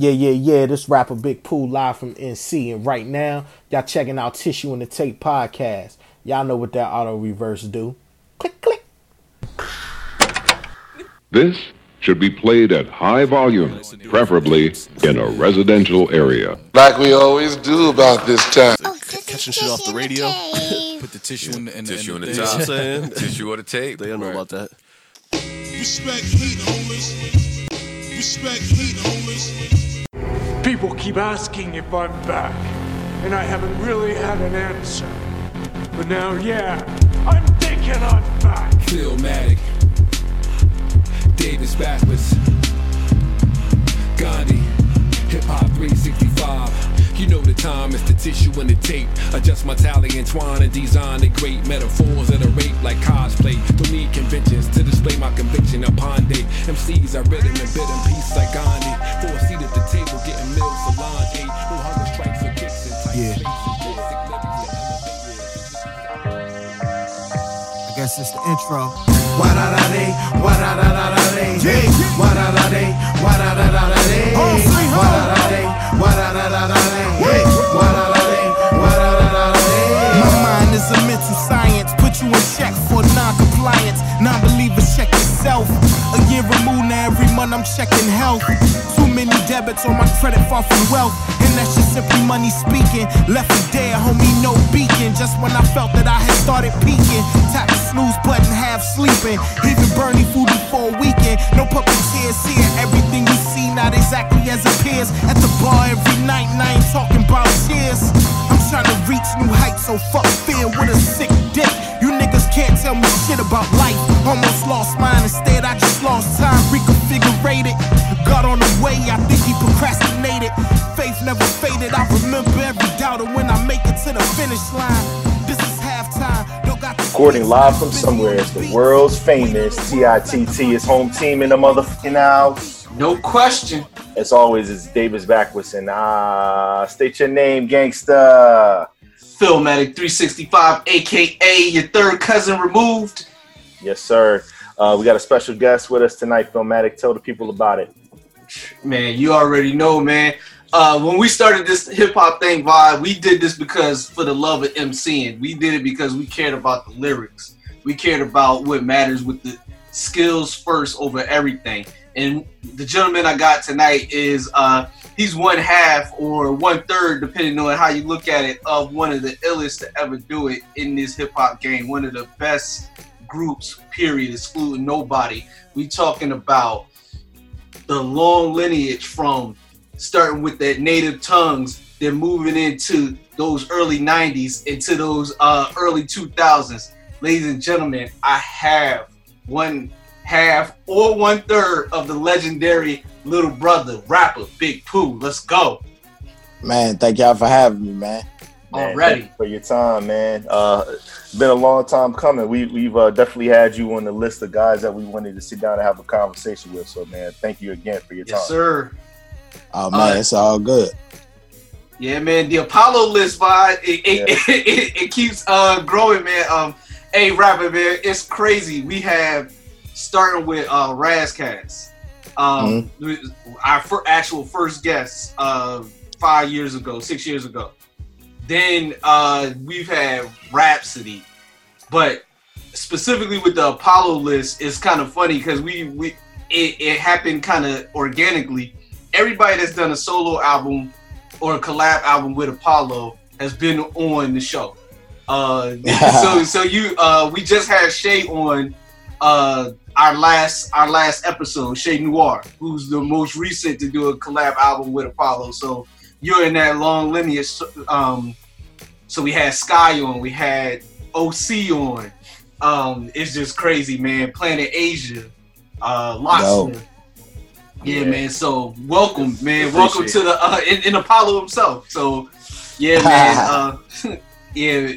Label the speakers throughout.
Speaker 1: Yeah, yeah, yeah. This rapper Big Pooh live from NC, and right now y'all checking out Tissue and the Tape podcast. Y'all know what that auto reverse do. Click, click.
Speaker 2: This should be played at high volume, preferably in a residential area.
Speaker 3: Like we always do about this time.
Speaker 4: Oh, catching shit off the radio. Put the tissue in the, in
Speaker 5: Tissue
Speaker 4: in
Speaker 5: on
Speaker 4: the,
Speaker 5: the top.
Speaker 4: What I'm saying?
Speaker 5: Tissue on the tape.
Speaker 4: They don't know about that.
Speaker 6: Respect heat, homies. Respect heat, homies.
Speaker 7: People keep asking if I'm back, and I haven't really had an answer. But now, yeah, I'm thinking I'm back.
Speaker 8: Philmatic. Davis backwards. Gandhi. Hip Hop 365. You know the time, it's the tissue and the tape. Adjust my tally, entwine and design the great metaphors of the rape like cosplay. Don't need conventions to display my conviction upon day. MCs are rhythm and bit in peace like Gandhi. For a seat at the table, getting meals, Solange, eight. No hunger strikes for kicks and tight
Speaker 9: Yeah.
Speaker 8: spaces.
Speaker 9: I guess it's the intro.
Speaker 10: Wa-da-da-dee, wa-da-da-da-da-dee. Hey, wa-da-da-dee, wa-da-da-da-da-dee. Oh, wa-da-da-dee, wa-da-da-da-da-dee. Hey, wa-da-da-dee, wa-da-da-da-da-dee.
Speaker 9: My mind is a mental science. Put you in check for non-compliance. Non-believers yourself. A year removed now, every month I'm checking health. Too many debits on my credit, far from wealth. And that's just simply money speaking. Left for dead, homie, no beacon. Just when I felt that I had started peaking. Tap the snooze button, half sleeping. Even Bernie food before a weekend. No puppeteers here. Everything you see not exactly as appears. At the bar every night, and I ain't talking about cheers. I'm trying to reach new heights, so fuck fear with a sick dick. You can't tell me shit about life. Almost lost mine, instead I just lost time. Reconfigurated. Got on the way, I think he procrastinated. Faith never faded. I remember every doubt, and when I make it to the finish line, this is halftime. Don't got the
Speaker 11: Recording live from somewhere, it's the world's famous TITT. It's home team in the motherfucking house.
Speaker 12: No question.
Speaker 11: As always, it's Davis Backwoods and ah, state your name, gangsta.
Speaker 12: Philmatic 365, aka your third cousin removed.
Speaker 11: Yes, sir. Uh, we got a special guest with us tonight, Philmatic. Tell the people about it.
Speaker 12: Man, you already know, man. Uh, when we started this hip hop thing vibe, we did this because for the love of MCing. We did it because we cared about the lyrics. We cared about what matters with the skills first over everything. And the gentleman I got tonight is uh, he's one half or one third, depending on how you look at it, of one of the illest to ever do it in this hip hop game. One of the best groups, period, excluding nobody. We talking about the long lineage from starting with that native tongues, then moving into those early 90s, into those uh, early 2000s. Ladies and gentlemen, I have one half or one third of the legendary little brother rapper, Big Pooh. Let's go.
Speaker 13: Man, thank y'all for having me, man.
Speaker 11: Man,
Speaker 12: Already.
Speaker 11: thank you for your time, man. Uh, it's been a long time coming. We, we've uh, definitely had you on the list of guys that we wanted to sit down and have a conversation with. So, man, thank you again for your time.
Speaker 12: Sir.
Speaker 13: Oh man,
Speaker 12: Uh,
Speaker 13: it's all good.
Speaker 12: Yeah, man. The Apollo list vibe, it, it, it, it, keeps uh, growing, man. Um, hey, rapper, man, it's crazy. We have starting with uh, Ras Kass. Um, our fir- actual first guest uh, five years ago, six years ago. Then uh, we've had Rapsody, but specifically with the Apollo list, it's kind of funny because we we it, it happened kind of organically. Everybody that's done a solo album or a collab album with Apollo has been on the show. Uh, so so you uh, we just had Shay on uh, our last our last episode, Che Noir, who's the most recent to do a collab album with Apollo. So you're in that long lineage. Um, so we had Sky on, we had OC on. Um, it's just crazy, man. Planet Asia, uh, Locksmith. Yeah,
Speaker 11: Yeah.
Speaker 12: man. So welcome, man.
Speaker 11: Appreciate
Speaker 12: welcome to the uh, in, in Apollo himself. So yeah, man. uh, yeah.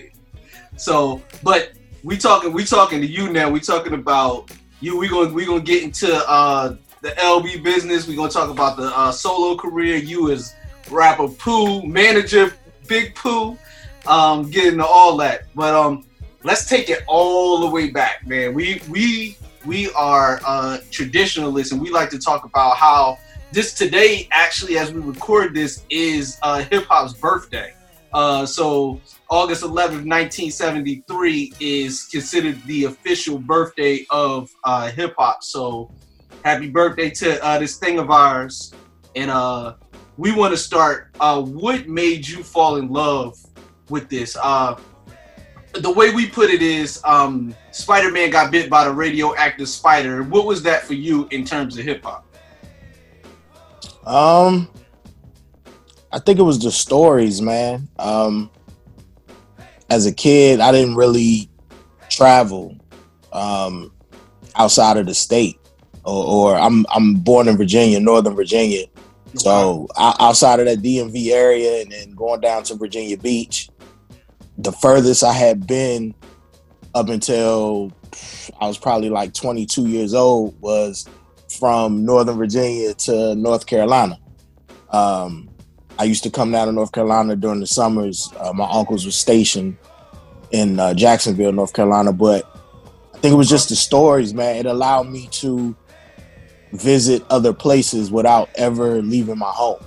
Speaker 12: So, but we talking we talking to you now. We talking about you. We gonna we gonna get into uh the LB business. We are gonna talk about the uh, solo career. You as rapper Pooh, manager Big Pooh, um, getting to all that. But um, let's take it all the way back, man. We we we are uh, traditionalists, and we like to talk about how this today, actually, as we record this, is uh, hip hop's birthday. Uh, so August 11th, 1973 is considered the official birthday of uh, hip hop. So happy birthday to uh, this thing of ours. And uh, we want to start. Uh, what made you fall in love with this? Uh, the way we put it is um, Spider Man got bit by the radioactive spider. What was that for you in terms of hip hop?
Speaker 9: Um, I think it was the stories, man. Um, as a kid, I didn't really travel um, outside of the state, or, or I'm I'm born in Virginia, Northern Virginia. So outside of that DMV area, and then going down to Virginia Beach, the furthest I had been up until I was probably like 22 years old was from Northern Virginia to North Carolina. Um, I used to come down to North Carolina during the summers. Uh, my uncles were stationed in uh, Jacksonville, North Carolina, but I think it was just the stories, man. It allowed me to visit other places without ever leaving my home.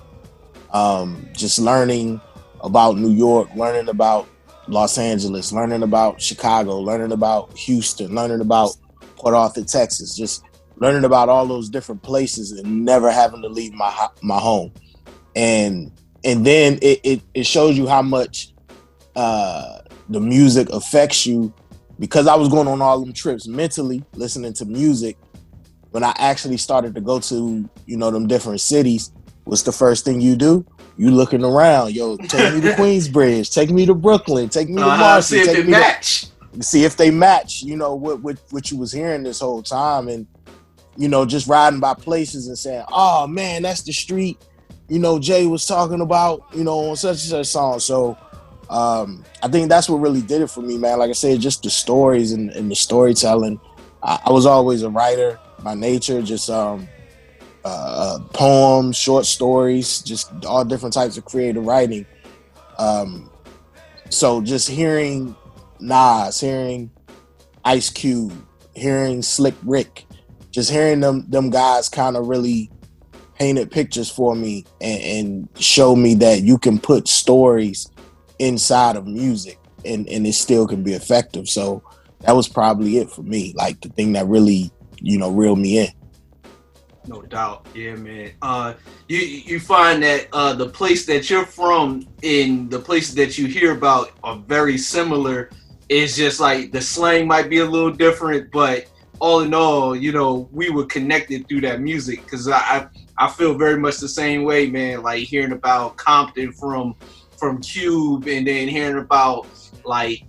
Speaker 9: Um, just learning about New York, learning about Los Angeles, learning about Chicago, learning about Houston, learning about Port Arthur, Texas, just learning about all those different places and never having to leave my my home. And and then it, it, it shows you how much uh, the music affects you. Because I was going on all them trips mentally, listening to music. When I actually started to go to, you know, them different cities, what's the first thing you do? You looking around, yo, take me to Queensbridge, take me to Brooklyn, take me to
Speaker 12: Uh-huh,
Speaker 9: Marcy,
Speaker 12: see if
Speaker 9: take
Speaker 12: they
Speaker 9: me to- see if they match, you know, what, what what you was hearing this whole time. And you know, just riding by places and saying, Oh man, that's the street, you know, Jay was talking about, you know, on such and such song. So um I think that's what really did it for me, man. Like I said, just the stories and, and the storytelling. I, I was always a writer by nature, just um uh, poems, short stories, just all different types of creative writing. Um, so just hearing Nas, hearing Ice Cube, hearing Slick Rick, just hearing them them guys kind of really painted pictures for me and, and me that you can put stories inside of music and, and it still can be effective. So that was probably it for me, like the thing that really, you know, reeled me in.
Speaker 12: No doubt, yeah, man. Uh, you you find that uh, the place that you're from and the places that you hear about are very similar. It's just like the slang might be a little different, but all in all, you know, we were connected through that music. Cause I I, I feel very much the same way, man. Like hearing about Compton from from Cube, and then hearing about like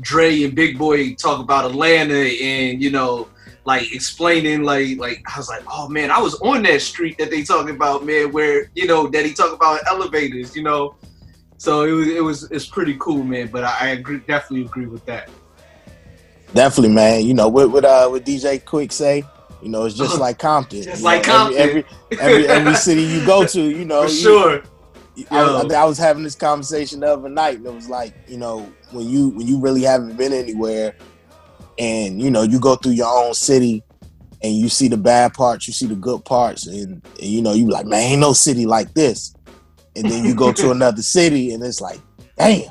Speaker 12: Dre and Big Boi talk about Atlanta, and you know like explaining like like I was like, oh man, I was on that street that they talking about, man, where you know that he talk about elevators, you know. So it was it was it's pretty cool, man. But I, I agree, definitely agree with that.
Speaker 9: Definitely, man. You know, what what uh what DJ Quik say, you know, it's just like Compton.
Speaker 12: Just
Speaker 9: You
Speaker 12: like
Speaker 9: know,
Speaker 12: Compton.
Speaker 9: Every every, every every city you go to, you know,
Speaker 12: For
Speaker 9: you-
Speaker 12: sure.
Speaker 9: I, was- I I was having this conversation the other night. And it was like, you know, when you when you really haven't been anywhere, and you know, you go through your own city, and you see the bad parts, you see the good parts, and, and you know, you like, man, ain't no city like this. And then you go to another city, and it's like, damn,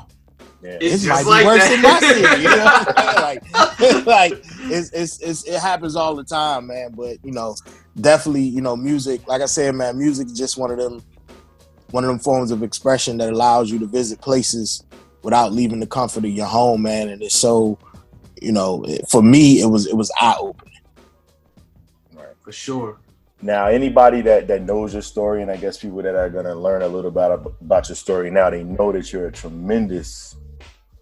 Speaker 12: It's
Speaker 9: this might
Speaker 12: just
Speaker 9: be
Speaker 12: like
Speaker 9: worse
Speaker 12: that.
Speaker 9: than my city. You know, what I'm saying? like, like it's, it's it's it happens all the time, man. But you know, definitely, you know, music. Like I said, man, music is just one of them one of them forms of expression that allows you to visit places without leaving the comfort of your home, man. And it's so, you know, for me, it was it was eye opening.
Speaker 12: Right, for sure.
Speaker 11: Now, anybody that that knows your story, and I guess people that are gonna learn a little about about your story now, they know that you're a tremendous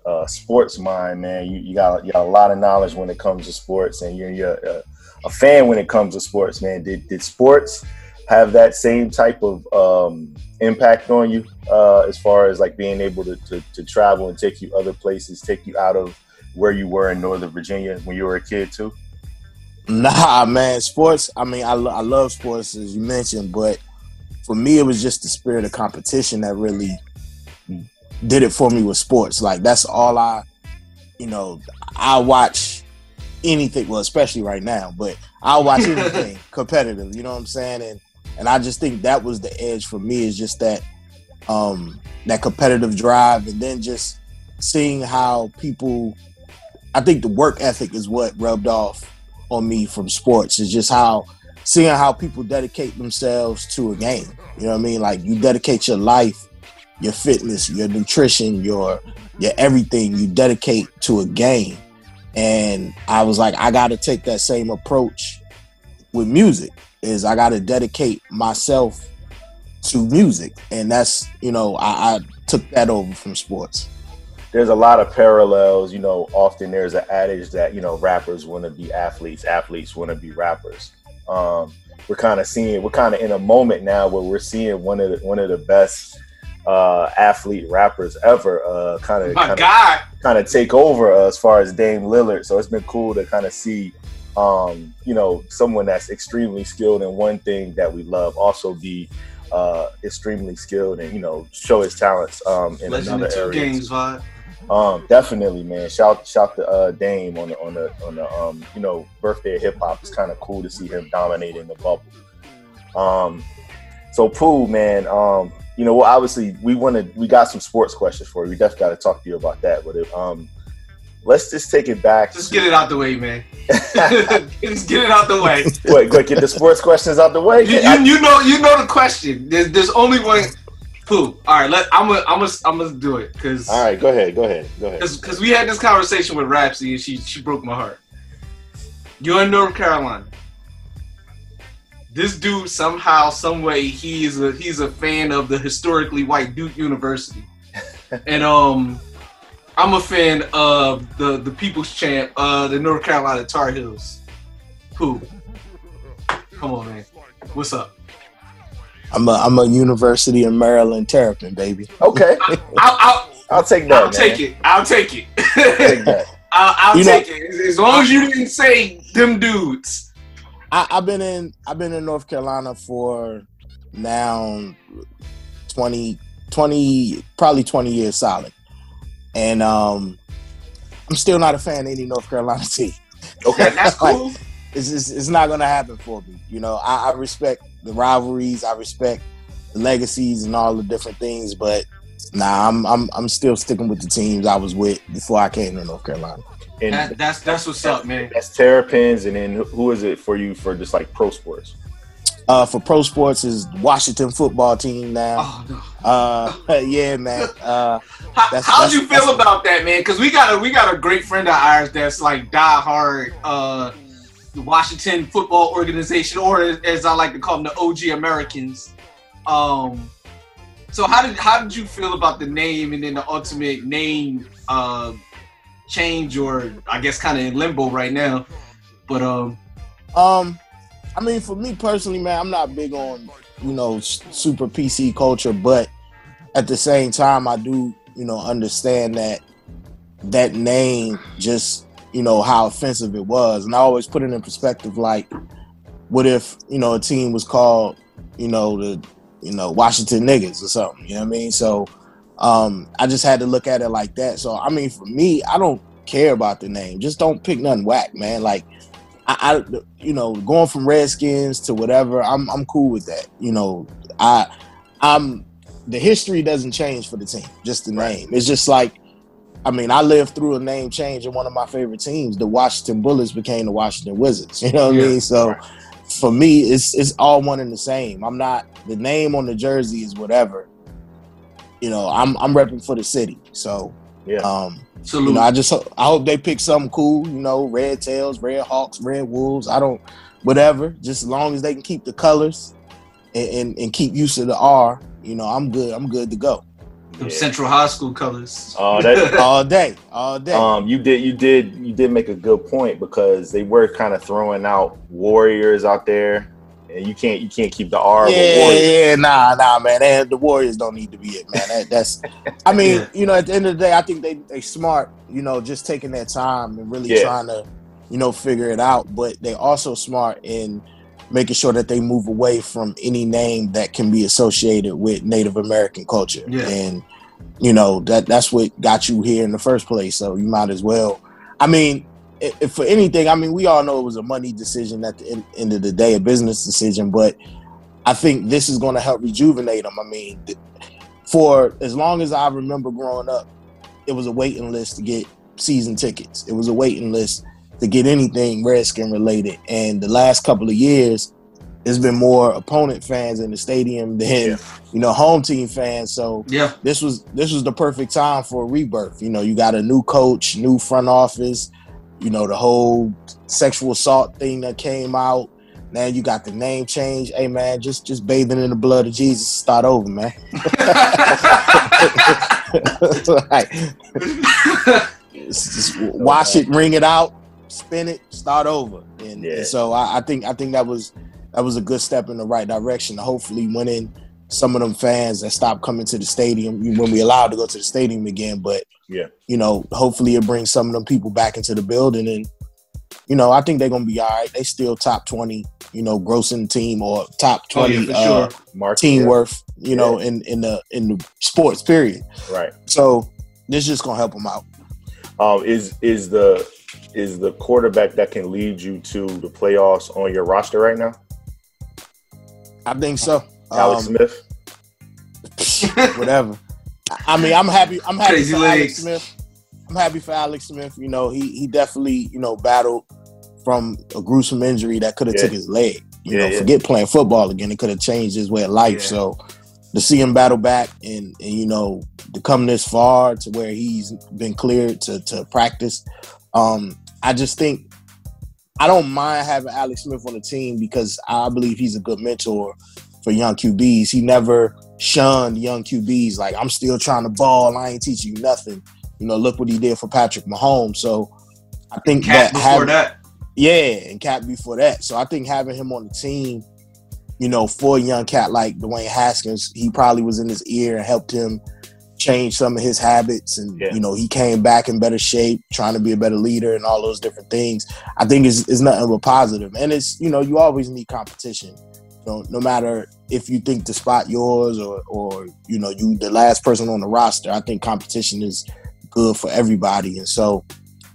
Speaker 11: uh, sports mind, man. You, you got you got a lot of knowledge when it comes to sports, and you're, you're a, a fan when it comes to sports, man. Did did sports have that same type of um, impact on you uh, as far as like being able to, to to travel and take you other places, take you out of where you were in Northern Virginia when you were a kid too?
Speaker 9: Nah, man, sports. I mean, I, lo- I love sports as you mentioned, but for me, it was just the spirit of competition that really did it for me with sports. Like that's all I, you know, I watch anything. Well, especially right now, but I watch anything competitive. You know what I'm saying? And And I just think that was the edge for me is just that um that competitive drive and then just seeing how people I think the work ethic is what rubbed off on me from sports is just how seeing how people dedicate themselves to a game. You know what I mean? Like you dedicate your life, your fitness, your nutrition, your your everything you dedicate to a game. And I was like, I gotta take that same approach with music. Is I gotta dedicate myself to music. And that's, you know, I, I took that over from sports
Speaker 11: there's a lot of parallels. You know, often there's an adage that you know rappers want to be athletes, athletes want to be rappers. Um, we're kind of seeing, we're kind of in a moment now where we're seeing one of the, one of the best uh, athlete rappers ever, uh, kind of kind of take over uh, as far as Dame Lillard. So it's been cool to kind of see, um, you know, someone that's extremely skilled in one thing that we love also be uh, extremely skilled and you know show his talents um, in
Speaker 12: Legend
Speaker 11: another area.
Speaker 12: games, vibe.
Speaker 11: Um, definitely, man. Shout shout to uh, Dame on the on the on the um, you know birthday of hip hop. It's kind of cool to see him dominating the bubble. Um, so Pooh, man. Um, you know, well, obviously we wanted we got some sports questions for you. We definitely got to talk to you about that. But if, um, let's just take it back.
Speaker 12: Just get it out the way, man. just get it out the way.
Speaker 11: Wait, go get the sports questions out the way.
Speaker 12: You, you, you know you know the question. There's, there's only one. Pooh. All right, let I'm gonna I'm gonna I'm gonna do it because
Speaker 11: All right, go ahead, go ahead, go ahead.
Speaker 12: because we had this conversation with Rapsy and she she broke my heart. You're in North Carolina. This dude somehow, some way, he's a he's a fan of the historically white Duke University, and um, I'm a fan of the the People's Champ, uh, the North Carolina Tar Heels. Who? Come on, man. What's up?
Speaker 9: I'm a I'm a University of Maryland Terrapin, baby.
Speaker 11: Okay.
Speaker 12: I'll, I'll,
Speaker 11: I'll take that.
Speaker 12: I'll
Speaker 11: man.
Speaker 12: take it. I'll take it.
Speaker 11: Take that.
Speaker 12: I'll, I'll
Speaker 9: You know-
Speaker 12: take it as long as you didn't say them dudes.
Speaker 9: I, I've been in I've been in North Carolina for now 20, 20 probably 20 years solid. And um I'm still not a fan of any North Carolina team.
Speaker 11: Okay.
Speaker 12: That's
Speaker 9: Like,
Speaker 12: cool.
Speaker 9: it's just, it's not gonna happen for me. You know, I, I respect the rivalries, I respect the legacies and all the different things, but nah, I'm I'm I'm still sticking with the teams I was with before I came to North Carolina.
Speaker 11: And
Speaker 12: That, that's that's what's up, man.
Speaker 11: that's Terrapins, and then who- who is it for you for just like pro sports?
Speaker 9: Uh, for pro sports is Washington football team now.
Speaker 12: Oh, no.
Speaker 9: Uh, yeah, man. Uh,
Speaker 12: How,
Speaker 9: That's-
Speaker 12: how'd you feel about that, man? Because we got a we got a great friend of ours that's like diehard uh, Washington football organization, or as, as I like to call them, the OG Americans. Um, so how did how did you feel about the name and then the ultimate name uh, change, or I guess kind of in limbo right now? But um,
Speaker 9: Um, I mean, for me personally, man, I'm not big on you know super PC culture, but at the same time, I do you know understand that that name just you know how offensive it was, and I always put it in perspective. Like, what if you know a team was called you know the you know Washington niggas or something? You know what I mean? So. Um, I just had to look at it like that. So I mean, for me, I don't care about the name. Just don't pick nothing whack, man. Like I, I you know, going from Redskins to whatever, I'm I'm cool with that. You know, I I'm the history doesn't change for the team, just the name. It's just like I mean, I lived through a name change in one of my favorite teams. The Washington Bullets became the Washington Wizards. You know what
Speaker 12: Yeah.
Speaker 9: I mean? So for me, it's it's all one and the same. I'm not the name on the jersey is whatever. You know, I'm I'm repping for the city. So
Speaker 11: Yeah.
Speaker 9: um
Speaker 12: salute.
Speaker 9: you know, I just I hope they pick something cool. You know, red tails, red hawks, red wolves. I don't, whatever. Just as long as they can keep the colors and, and, and keep use of the R, you know, I'm good. I'm good to go
Speaker 12: Them Central High School colors.
Speaker 11: Oh, that
Speaker 9: all day, all day.
Speaker 11: um, you did you did you did make a good point because they were kind of throwing out warriors out there, and you can't you can't keep the R
Speaker 9: yeah, yeah, nah, nah, man. They, the Warriors don't need to be it, man. That, that's, I mean,
Speaker 12: Yeah.
Speaker 9: you know, at the end of the day, I think they they smart. You know, just taking their time and really
Speaker 11: Yeah.
Speaker 9: trying to, you know, figure it out. But they also smart in making sure that they move away from any name that can be associated with Native American culture.
Speaker 12: Yeah.
Speaker 9: And you know that that's what got you here in the first place. So you might as well. I mean, if for anything, I mean, we all know it was a money decision at the end, end of the day, a business decision, but I think this is going to help rejuvenate them. I mean, for as long as I remember growing up, it was a waiting list to get season tickets. It was a waiting list to get anything Redskin related. And the last couple of years, there's been more opponent fans in the stadium than you know home team fans. So
Speaker 12: yeah,
Speaker 9: this was this was the perfect time for a rebirth. You know, you got a new coach, new front office. You know, the whole sexual assault thing that came out. Now you got the name change. Hey man, just just bathing in the blood of Jesus. Start over, man. like, just wash it, wring it out, spin it, start over. And, and so I, I, think I think that was that was a good step in the right direction. Hopefully, winning some of them fans that stopped coming to the stadium when we allowed to go to the stadium again. But
Speaker 11: yeah,
Speaker 9: you know, hopefully it brings some of them people back into the building and. You know, I think they're gonna be all right. They still top twenty, you know, grossing team or top twenty
Speaker 12: oh, yeah,
Speaker 9: uh,
Speaker 11: Mark,
Speaker 9: team
Speaker 11: yeah.
Speaker 9: worth, you know, in in the in the sports period.
Speaker 11: Right.
Speaker 9: So this just gonna help them out.
Speaker 11: Um, is is the is the quarterback that can lead you to the playoffs on your roster right now?
Speaker 9: I think so.
Speaker 11: Alex
Speaker 9: Um,
Speaker 11: Smith.
Speaker 9: whatever. I mean, I'm happy. I'm happy
Speaker 12: Crazy
Speaker 9: for
Speaker 12: legs.
Speaker 9: Alex Smith. I'm happy for Alex Smith. You know, he he definitely you know battled from a gruesome injury that could have
Speaker 11: Yeah.
Speaker 9: took his leg. You
Speaker 11: Yeah,
Speaker 9: know,
Speaker 11: yeah.
Speaker 9: forget playing football again. It could have changed his way of life. So to see him battle back and, and you know to come this far to where he's been cleared to to practice, um, I just think I don't mind having Alex Smith on the team because I believe he's a good mentor for young QBs. He never shunned young QBs. Like I'm still trying to ball. I ain't teaching you nothing. You know, look what he did for Patrick Mahomes. So I think that
Speaker 12: before
Speaker 9: having-
Speaker 12: that.
Speaker 9: yeah, and Cat before that. So I think having him on the team, you know, for a young cat like Dwayne Haskins, he probably was in his ear and helped him change some of his habits. And,
Speaker 11: Yeah.
Speaker 9: you know, he came back in better shape, trying to be a better leader and all those different things. I think it's, it's nothing but positive. And it's, you know, you always need competition. Know, no matter if you think the spot yours or, or, you know, you the last person on the roster, I think competition is good for everybody. And so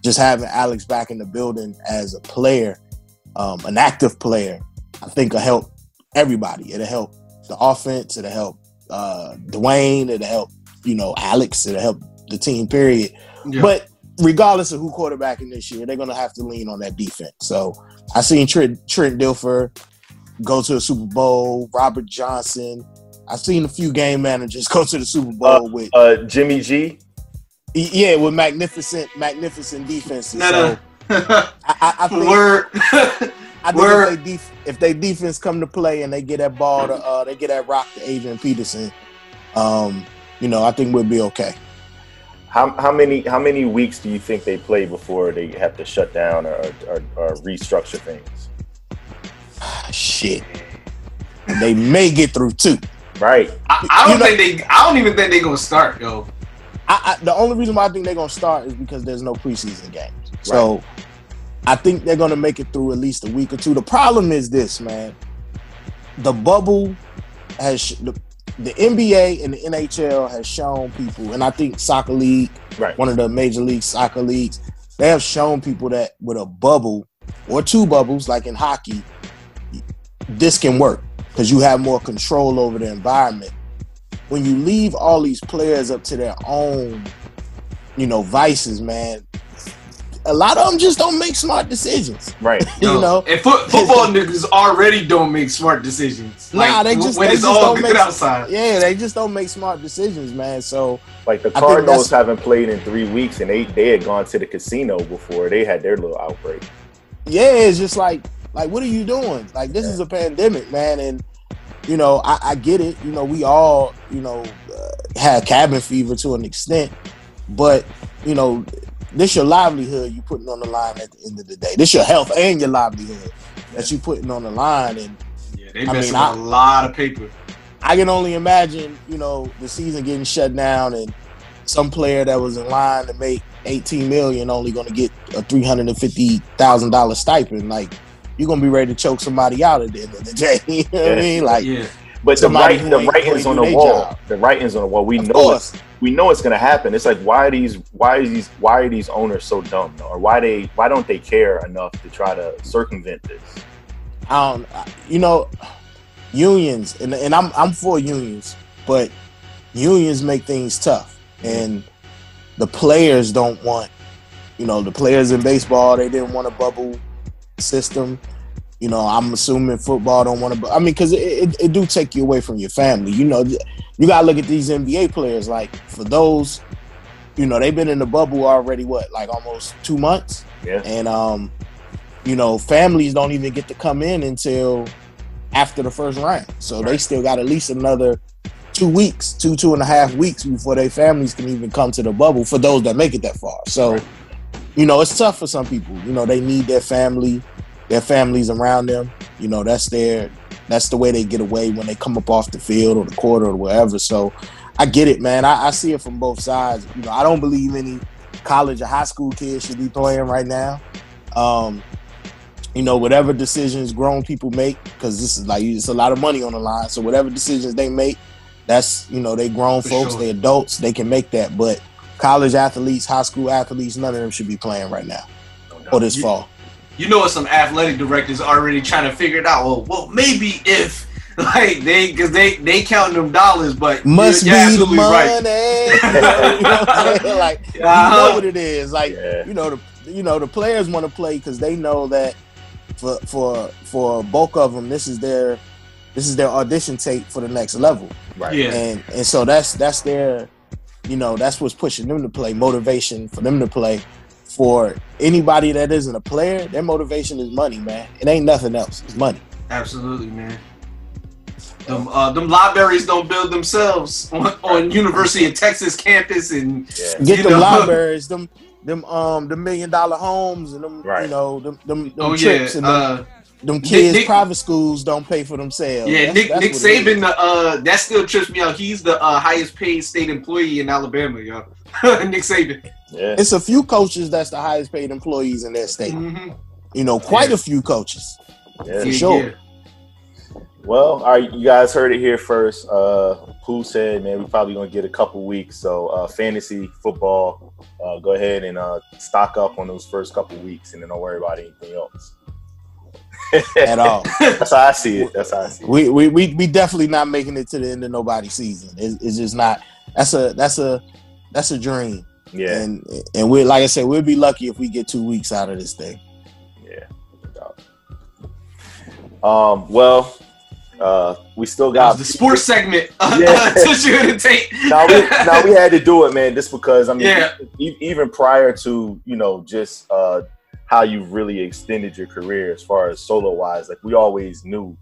Speaker 9: just having Alex back in the building as a player, um, an active player, I think will help everybody. It'll help the offense. It'll help uh, Dwayne. It'll help you know Alex. It'll help the team. Period.
Speaker 12: Yeah.
Speaker 9: But regardless of who quarterbacking this year, they're gonna have to lean on that defense. So I seen Trent Trent Dilfer go to the Super Bowl. Robert Johnson. I've seen a few game managers go to the Super Bowl with
Speaker 11: Uh, Jimmy G.
Speaker 9: yeah with magnificent magnificent defenses.
Speaker 12: No,
Speaker 9: so
Speaker 12: no.
Speaker 9: I, I, I think
Speaker 12: Word.
Speaker 9: I think
Speaker 12: Word.
Speaker 9: if they, def- if they defense come to play and they get that ball to uh, they get that rock to Adrian Peterson, um, you know, I think we'll be okay.
Speaker 11: How, how many how many weeks do you think they play before they have to shut down or, or, or restructure things?
Speaker 9: Ah, shit, they may get through two.
Speaker 11: Right.
Speaker 12: I, I don't
Speaker 9: You know-
Speaker 12: think they. I don't even think they're gonna start, yo.
Speaker 9: I, I, the only reason why I think they're gonna start is because there's no preseason games. So I think they're gonna make it through at least a week or two. The problem is this, man. The bubble has sh- the, the NBA and the NHL has shown people, and I think soccer league,
Speaker 11: Right.
Speaker 9: one of the major league soccer leagues, they have shown people that with a bubble or two bubbles, like in hockey, this can work because you have more control over the environment. When you leave all these players up to their own, you know, vices, man, a lot of them just don't make smart decisions.
Speaker 11: Right.
Speaker 9: You
Speaker 12: Yo,
Speaker 9: know,
Speaker 12: and foot, football niggas already don't make smart decisions.
Speaker 9: Nah,
Speaker 12: Like,
Speaker 9: they just
Speaker 12: when
Speaker 9: they
Speaker 12: it's
Speaker 9: just
Speaker 12: all
Speaker 9: don't
Speaker 12: good
Speaker 9: make
Speaker 12: outside.
Speaker 9: Yeah, they just don't make smart decisions, man. So
Speaker 11: Like the
Speaker 9: I
Speaker 11: Cardinals haven't played in three weeks, and they they had gone to the casino before they had their little outbreak.
Speaker 9: yeah, it's just like like what are you doing? Like this is a pandemic, man, and you know I, I get it. You know we all you know uh, had cabin fever to an extent, but you know this your livelihood you putting on the line at the end of the day. This your health and your livelihood that you putting on the line, and
Speaker 12: Yeah, they
Speaker 9: I
Speaker 12: messing
Speaker 9: mean, I-
Speaker 12: a lot of paper.
Speaker 9: I can only imagine, you know, the season getting shut down and some player that was in line to make 18 million only going to get a $350,000 stipend. Like, you're going to be ready to choke somebody out at the end of the day. You know what I mean? Like,
Speaker 12: Yeah,
Speaker 11: But the,
Speaker 9: Somebody
Speaker 11: right,
Speaker 9: who
Speaker 11: the writings on the wall.
Speaker 9: job.
Speaker 11: The writings on the wall. We
Speaker 9: Of
Speaker 11: know
Speaker 9: course.
Speaker 11: it's we know it's gonna happen. It's like why are these why are these why are these owners so dumb or why they why don't they care enough to try to circumvent this?
Speaker 9: I don't, you know, unions, and and I'm I'm for unions, but unions make things tough, mm-hmm. and the players don't want. You know, the players in baseball they didn't want a bubble system. You know, I'm assuming football don't want to. I mean, because it, it, it do take you away from your family. You know, you gotta look at these NBA players. Like for those, you know, they've been in the bubble already. What, like almost two months?
Speaker 11: Yeah.
Speaker 9: And um, you know, families don't even get to come in until after the first round. So they still got at least another two weeks, two two and a half weeks before their families can even come to the bubble. For those that make it that far, so you know, it's tough for some people. You know, they need their family, their families around them. You know, that's their that's the way they get away when they come up off the field or the court or wherever. So I get it, man. I, I see it from both sides. You know, I don't believe any college or high school kids should be playing right now. Um, you know, whatever decisions grown people make, because this is like it's a lot of money on the line. So whatever decisions they make, that's you know, they grown
Speaker 12: For
Speaker 9: folks,
Speaker 12: sure.
Speaker 9: they adults, they can make that. But college athletes, high school athletes, none of them should be playing right now or this
Speaker 12: You-
Speaker 9: fall.
Speaker 12: You know, some athletic directors already trying to figure it out. Well, well, maybe if like they because they they counting them dollars, but
Speaker 9: Must
Speaker 12: you're, you're
Speaker 9: be the money.
Speaker 12: right.
Speaker 9: you know what I'm saying? Like
Speaker 12: Uh-huh.
Speaker 9: know what it is. Like you know the you know the players want to play because they know that for for for bulk of them, this is their this is their audition tape for the next level.
Speaker 11: Right.
Speaker 12: Yeah.
Speaker 9: And and so that's that's their you know that's what's pushing them to play motivation for them to play. For anybody that isn't a player, their motivation is money, man. It ain't nothing else. It's money.
Speaker 12: Absolutely, man. Them, uh, them libraries don't build themselves on, on University of Texas campus and
Speaker 9: Get
Speaker 12: the
Speaker 9: them libraries, them them um the million dollar homes and them you know them them, them
Speaker 12: Oh, yeah,
Speaker 9: trips and them,
Speaker 12: uh,
Speaker 9: them kids
Speaker 12: Nick-
Speaker 9: private schools don't pay for themselves.
Speaker 12: Yeah,
Speaker 9: That's-
Speaker 12: Nick
Speaker 9: that's
Speaker 12: Nick
Speaker 9: what it is.
Speaker 12: Saban, uh, that still trips me out. He's the uh, highest paid state employee in Alabama, yo. Nick Saban.
Speaker 11: Yeah.
Speaker 9: It's a few coaches that's the highest paid employees in that state.
Speaker 12: Mm-hmm.
Speaker 9: You know, quite a few coaches.
Speaker 11: Yeah.
Speaker 9: For sure.
Speaker 11: Well, all right, you guys heard it here first. Uh Pooh said, man, we're probably gonna get a couple weeks. So uh fantasy football, uh go ahead and uh stock up on those first couple weeks and then don't worry about anything else.
Speaker 9: At all.
Speaker 11: That's how I see it. That's how I see it.
Speaker 9: We, we we we definitely not making it to the end of nobody's season. It's, it's just not. That's a that's a that's a dream.
Speaker 11: Yeah.
Speaker 9: And and we like I said, we'll be lucky if we get two weeks out of this thing. Yeah.
Speaker 11: Um, well, uh we still got
Speaker 12: The sports segment.
Speaker 11: Yeah.
Speaker 12: Tissue and tape.
Speaker 11: now we now we had to do it, man, just because I mean,
Speaker 12: Yeah.
Speaker 11: even prior to you know just uh how you really extended your career as far as solo wise, like we always knew,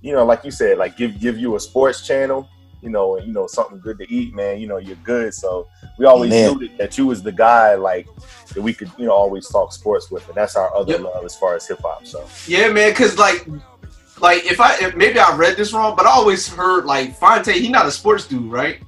Speaker 11: you know, like you said, like give give you a sports channel, you know, and you know something good to eat, man. You know, you're good, so we always
Speaker 9: Man.
Speaker 11: knew that, that you was the guy like that we could you know always talk sports with, and that's our other love as far as hip hop. So
Speaker 12: Yeah, man, because like, like if I if maybe I read this wrong, but I always heard like Phonte, he not a sports dude, right?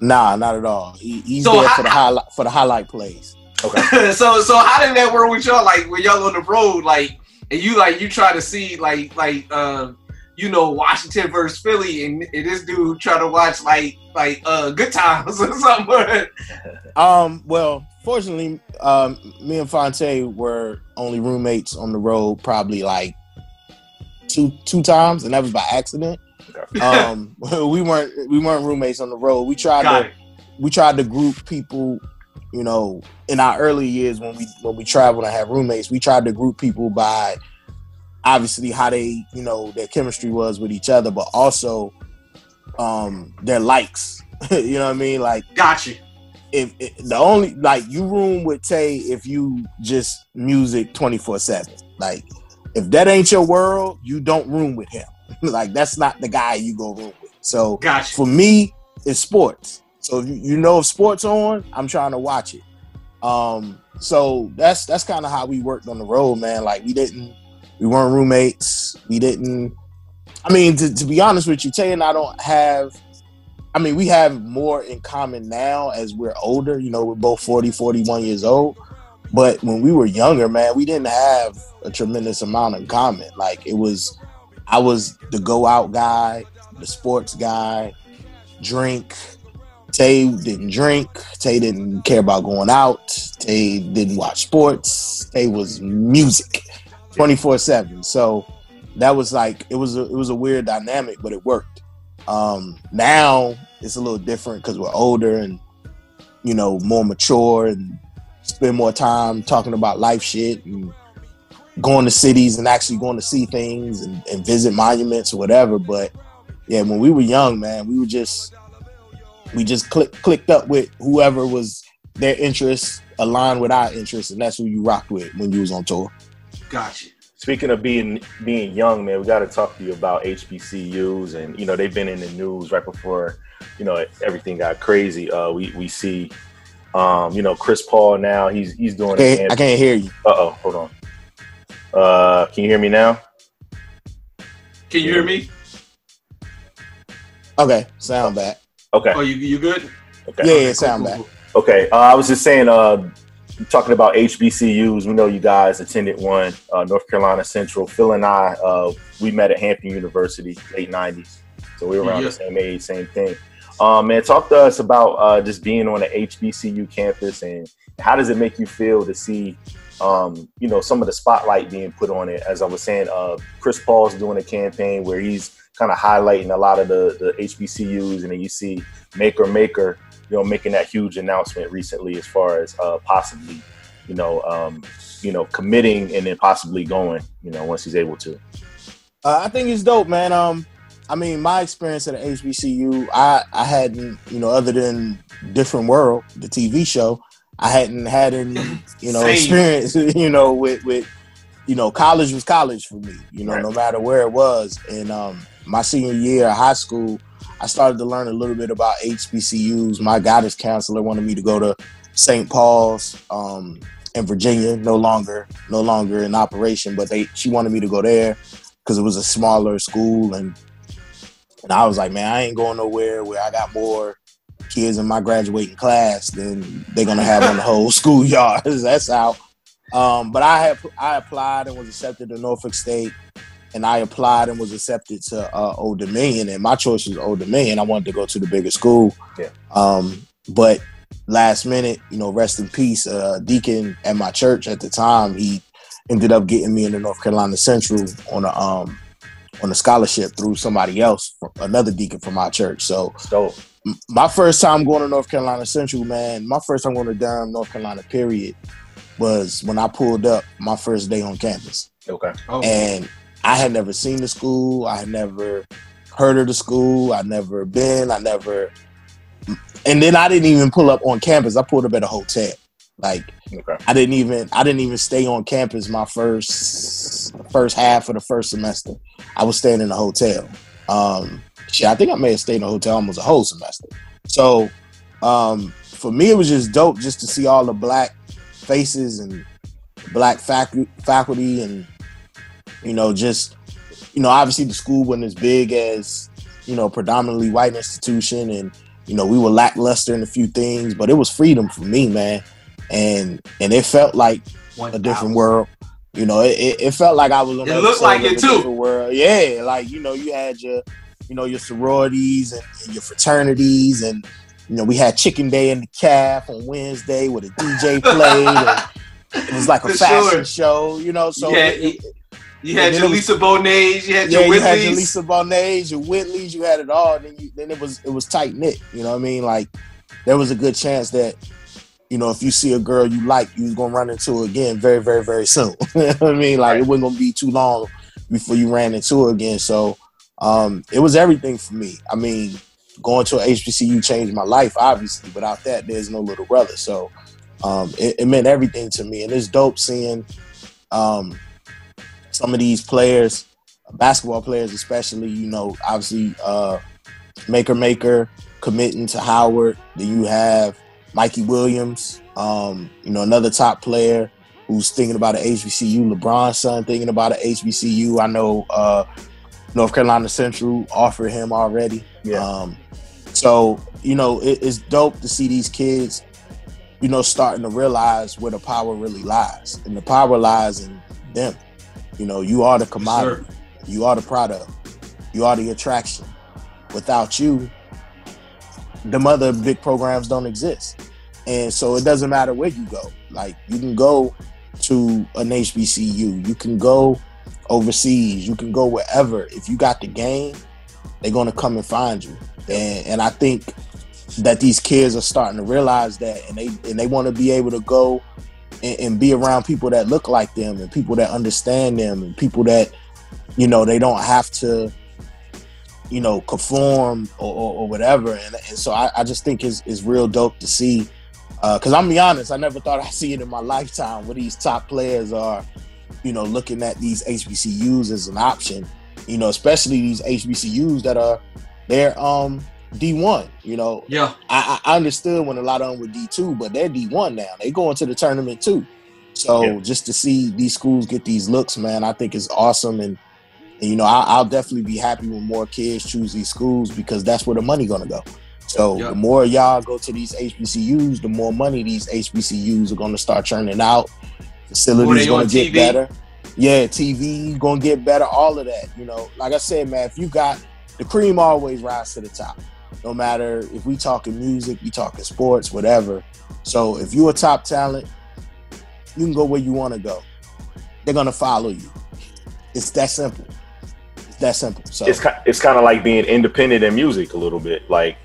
Speaker 9: Nah, not at all. He, he's
Speaker 12: So
Speaker 9: there
Speaker 12: how-
Speaker 9: for the highlight for the highlight plays.
Speaker 11: Okay.
Speaker 12: so so how did that work with y'all? Like when y'all on the road, like and you like you try to see like like uh you know Washington versus Philly, and, and this dude try to watch like like uh Good Times or something.
Speaker 9: Um, well, fortunately, um, me and Phonte were only roommates on the road probably like two two times, and that was by accident. Um, we weren't we weren't roommates on the road. We tried
Speaker 12: Got
Speaker 9: to
Speaker 12: it.
Speaker 9: we tried to group people, you know, in our early years when we when we traveled and had roommates. We tried to group people by obviously how they you know their chemistry was with each other, but also um their likes. you know what I mean? Like
Speaker 12: Gotcha.
Speaker 9: if, if the only like you room with Tay if you just music 24 7 like if that ain't your world you don't room with him like that's not the guy you go room with so
Speaker 12: Gotcha.
Speaker 9: for me it's sports so you know if sports on i'm trying to watch it um so that's that's kind of how we worked on the road man like we didn't we weren't roommates we didn't i mean to, to be honest with you tay and i don't have I mean, we have more in common now as we're older. You know, we're both 40, 41 years old. But when we were younger, man, we didn't have a tremendous amount in common. Like, it was, I was the go out guy, the sports guy, drink. Tay didn't drink. Tay didn't care about going out. Tay didn't watch sports. Tay was music 24 7. So, that was like it was a it was a weird dynamic, but it worked. Um, now it's a little different because we're older and you know more mature and spend more time talking about life shit and going to cities and actually going to see things and, and visit monuments or whatever. But yeah, when we were young, man, we were just we just click, clicked up with whoever was their interests aligned with our interests, and that's who you rocked with when you was on tour.
Speaker 12: Gotcha.
Speaker 11: Speaking of being being young, man, we got to talk to you about HBCUs, and you know they've been in the news right before you know everything got crazy. Uh, we we see, um, you know, Chris Paul now he's he's doing.
Speaker 9: I can't, I can't hear you.
Speaker 11: Uh oh, hold on. Uh, can you hear me now?
Speaker 12: Can you hear me?
Speaker 9: Okay, sound back.
Speaker 11: Okay.
Speaker 12: Oh, you you good?
Speaker 11: Okay.
Speaker 9: Yeah, yeah, sound back.
Speaker 11: Okay, uh, I was just saying, uh, talking about HBCUs. We know you guys attended one, uh, North Carolina Central. Phil and I, uh, we met at Hampton University, late '90s, so we were around
Speaker 12: Yeah.
Speaker 11: the same age, same thing. Um, man, talk to us about uh, just being on an HBCU campus and how does it make you feel to see, um, you know, some of the spotlight being put on it. As I was saying, uh, Chris Paul's doing a campaign where he's kind of highlighting a lot of the, the HBCUs, and then you see Makur Maker, you know, making that huge announcement recently as far as uh, possibly, you know, um, you know, committing and then possibly going, you know, once he's able to.
Speaker 9: Uh, I think it's dope, man. Um, I mean, my experience at the HBCU, I I hadn't, you know, other than Different World, the TV show, I hadn't had any, you know,
Speaker 12: Same.
Speaker 9: experience, you know, with with, you know, college was college for me, you know,
Speaker 11: Right.
Speaker 9: no matter where it was. And um, my senior year of high school, I started to learn a little bit about HBCUs. My guidance counselor wanted me to go to St. Paul's um, in Virginia, no longer no longer in operation, but they she wanted me to go there because it was a smaller school and and I was like, man, I ain't going nowhere where I got more kids in my graduating class than they're gonna have on the whole schoolyard. That's how. Um, but I had I applied and was accepted to Norfolk State, and I applied and was accepted to uh, Old Dominion, and my choice was Old Dominion. I wanted to go to the bigger school.
Speaker 11: Yeah.
Speaker 9: Um, but last minute, you know, rest in peace, uh, Deacon at my church at the time, he ended up getting me into North Carolina Central on a um on a scholarship through somebody else, another deacon from my church. So
Speaker 11: dope.
Speaker 9: My first time going to North Carolina Central, man, my first time going to Durham, North Carolina, period, was when I pulled up my first day on campus.
Speaker 11: Okay.
Speaker 12: Oh,
Speaker 9: And I had never seen the school. I had never heard of the school. I never been. I never. And then I didn't even pull up on campus. I pulled up at a hotel. Like
Speaker 11: Okay.
Speaker 9: I didn't even I didn't even stay on campus my first first half of the first semester. I was staying in a hotel. Um shit, I think I may have stayed in a hotel almost a whole semester. So um for me it was just dope just to see all the black faces and black facu- faculty and you know just you know obviously the school wasn't as big as you know predominantly white institution and you know we were lackluster in a few things but it was freedom for me man and and it felt like a different world you know it, it, felt like i was on
Speaker 12: It looked like it too.
Speaker 9: world yeah like you know you had your you know your sororities and, and your fraternities and you know we had chicken day in the calf on wednesday with a dj played and it was like a
Speaker 12: For
Speaker 9: fashion
Speaker 12: sure.
Speaker 9: show you know so
Speaker 12: had,
Speaker 9: it-
Speaker 12: you had your Lisa Bonet, you had
Speaker 9: yeah,
Speaker 12: your
Speaker 9: you had your Lisa Bonets, your Whitleys, you had it all. Then you, then it was it was tight knit. You know what I mean? Like there was a good chance that you know if you see a girl you like, you was gonna run into her again very very very soon. you know what I mean? Like it wasn't gonna be too long before you ran into her again. So um, it was everything for me. I mean, going to a HBCU changed my life. Obviously, without that, there's no little brother. So um, it, it meant everything to me, and it's dope seeing um, some of these players, basketball players especially, you know, obviously uh Makur Maker committing to Howard. Then you have Mikey Williams, um, you know, another top player who's thinking about an HBCU, LeBron's son thinking about an HBCU. I know uh North Carolina Central offered him already.
Speaker 11: Yeah.
Speaker 9: Um so, you know, it, it's dope to see these kids, you know, starting to realize where the power really lies. And the power lies in them. You know, you are the commodity. You are the product. You are the attraction. Without you, them other big programs don't exist. And so it doesn't matter where you go. Like you can go to an HBCU, you can go overseas. You can go wherever. If you got the game, they're gonna come and find you. And and I think that these kids are starting to realize that, and they and they want to be able to go and, and be around people that look like them and people that understand them and people that you know they don't have to you know conform or, or, or whatever. And, and so I, I, just think it's, it's real dope to see because uh, i'm be honest i never thought i'd see it in my lifetime where these top players are you know looking at these hbcus as an option you know especially these hbcus that are they're um d1 you know
Speaker 12: yeah
Speaker 9: I, I understood when a lot of them were d2 but they're d1 now they go into the tournament too so yeah. just to see these schools get these looks man i think is awesome and and, you know, I, will definitely be happy when more kids choose these schools because that's where the money gonna go. So yep. the more y'all go to these HBCUs, the more money these HBCUs are gonna start churning out. Facilities gonna get TV? better. Yeah, TV gonna get better. All of that. You know, like I said, man, if you got the cream, always rise to the top. No matter if we talking music, we talking sports, whatever. So if you're a top talent, you can go where you want to go. They're gonna follow you. It's that simple It's that simple. So
Speaker 11: it's it's kind of like being independent in music a little bit, like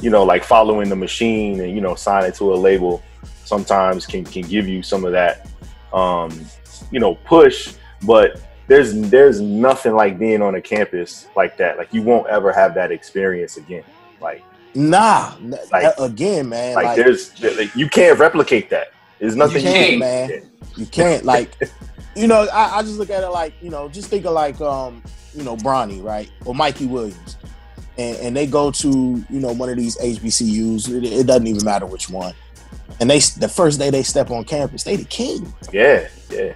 Speaker 11: you know, like following the machine and you know, signing to a label. Sometimes can can give you some of that, um, you know, push. But there's there's nothing like being on a campus like that. Like you won't ever have that experience again. Like
Speaker 9: nah, like again, man.
Speaker 11: Like, like there's like, you can't replicate that. There's nothing
Speaker 9: you can't, man. You can't like. you know, I, I, just look at it like, you know, just think of like um you know, Bronny, right? Or Mikey Williams. And, and they go to, you know, one of these HBCUs. It, it, doesn't even matter which one. And they the first day they step on campus, they the king.
Speaker 11: Yeah, yeah.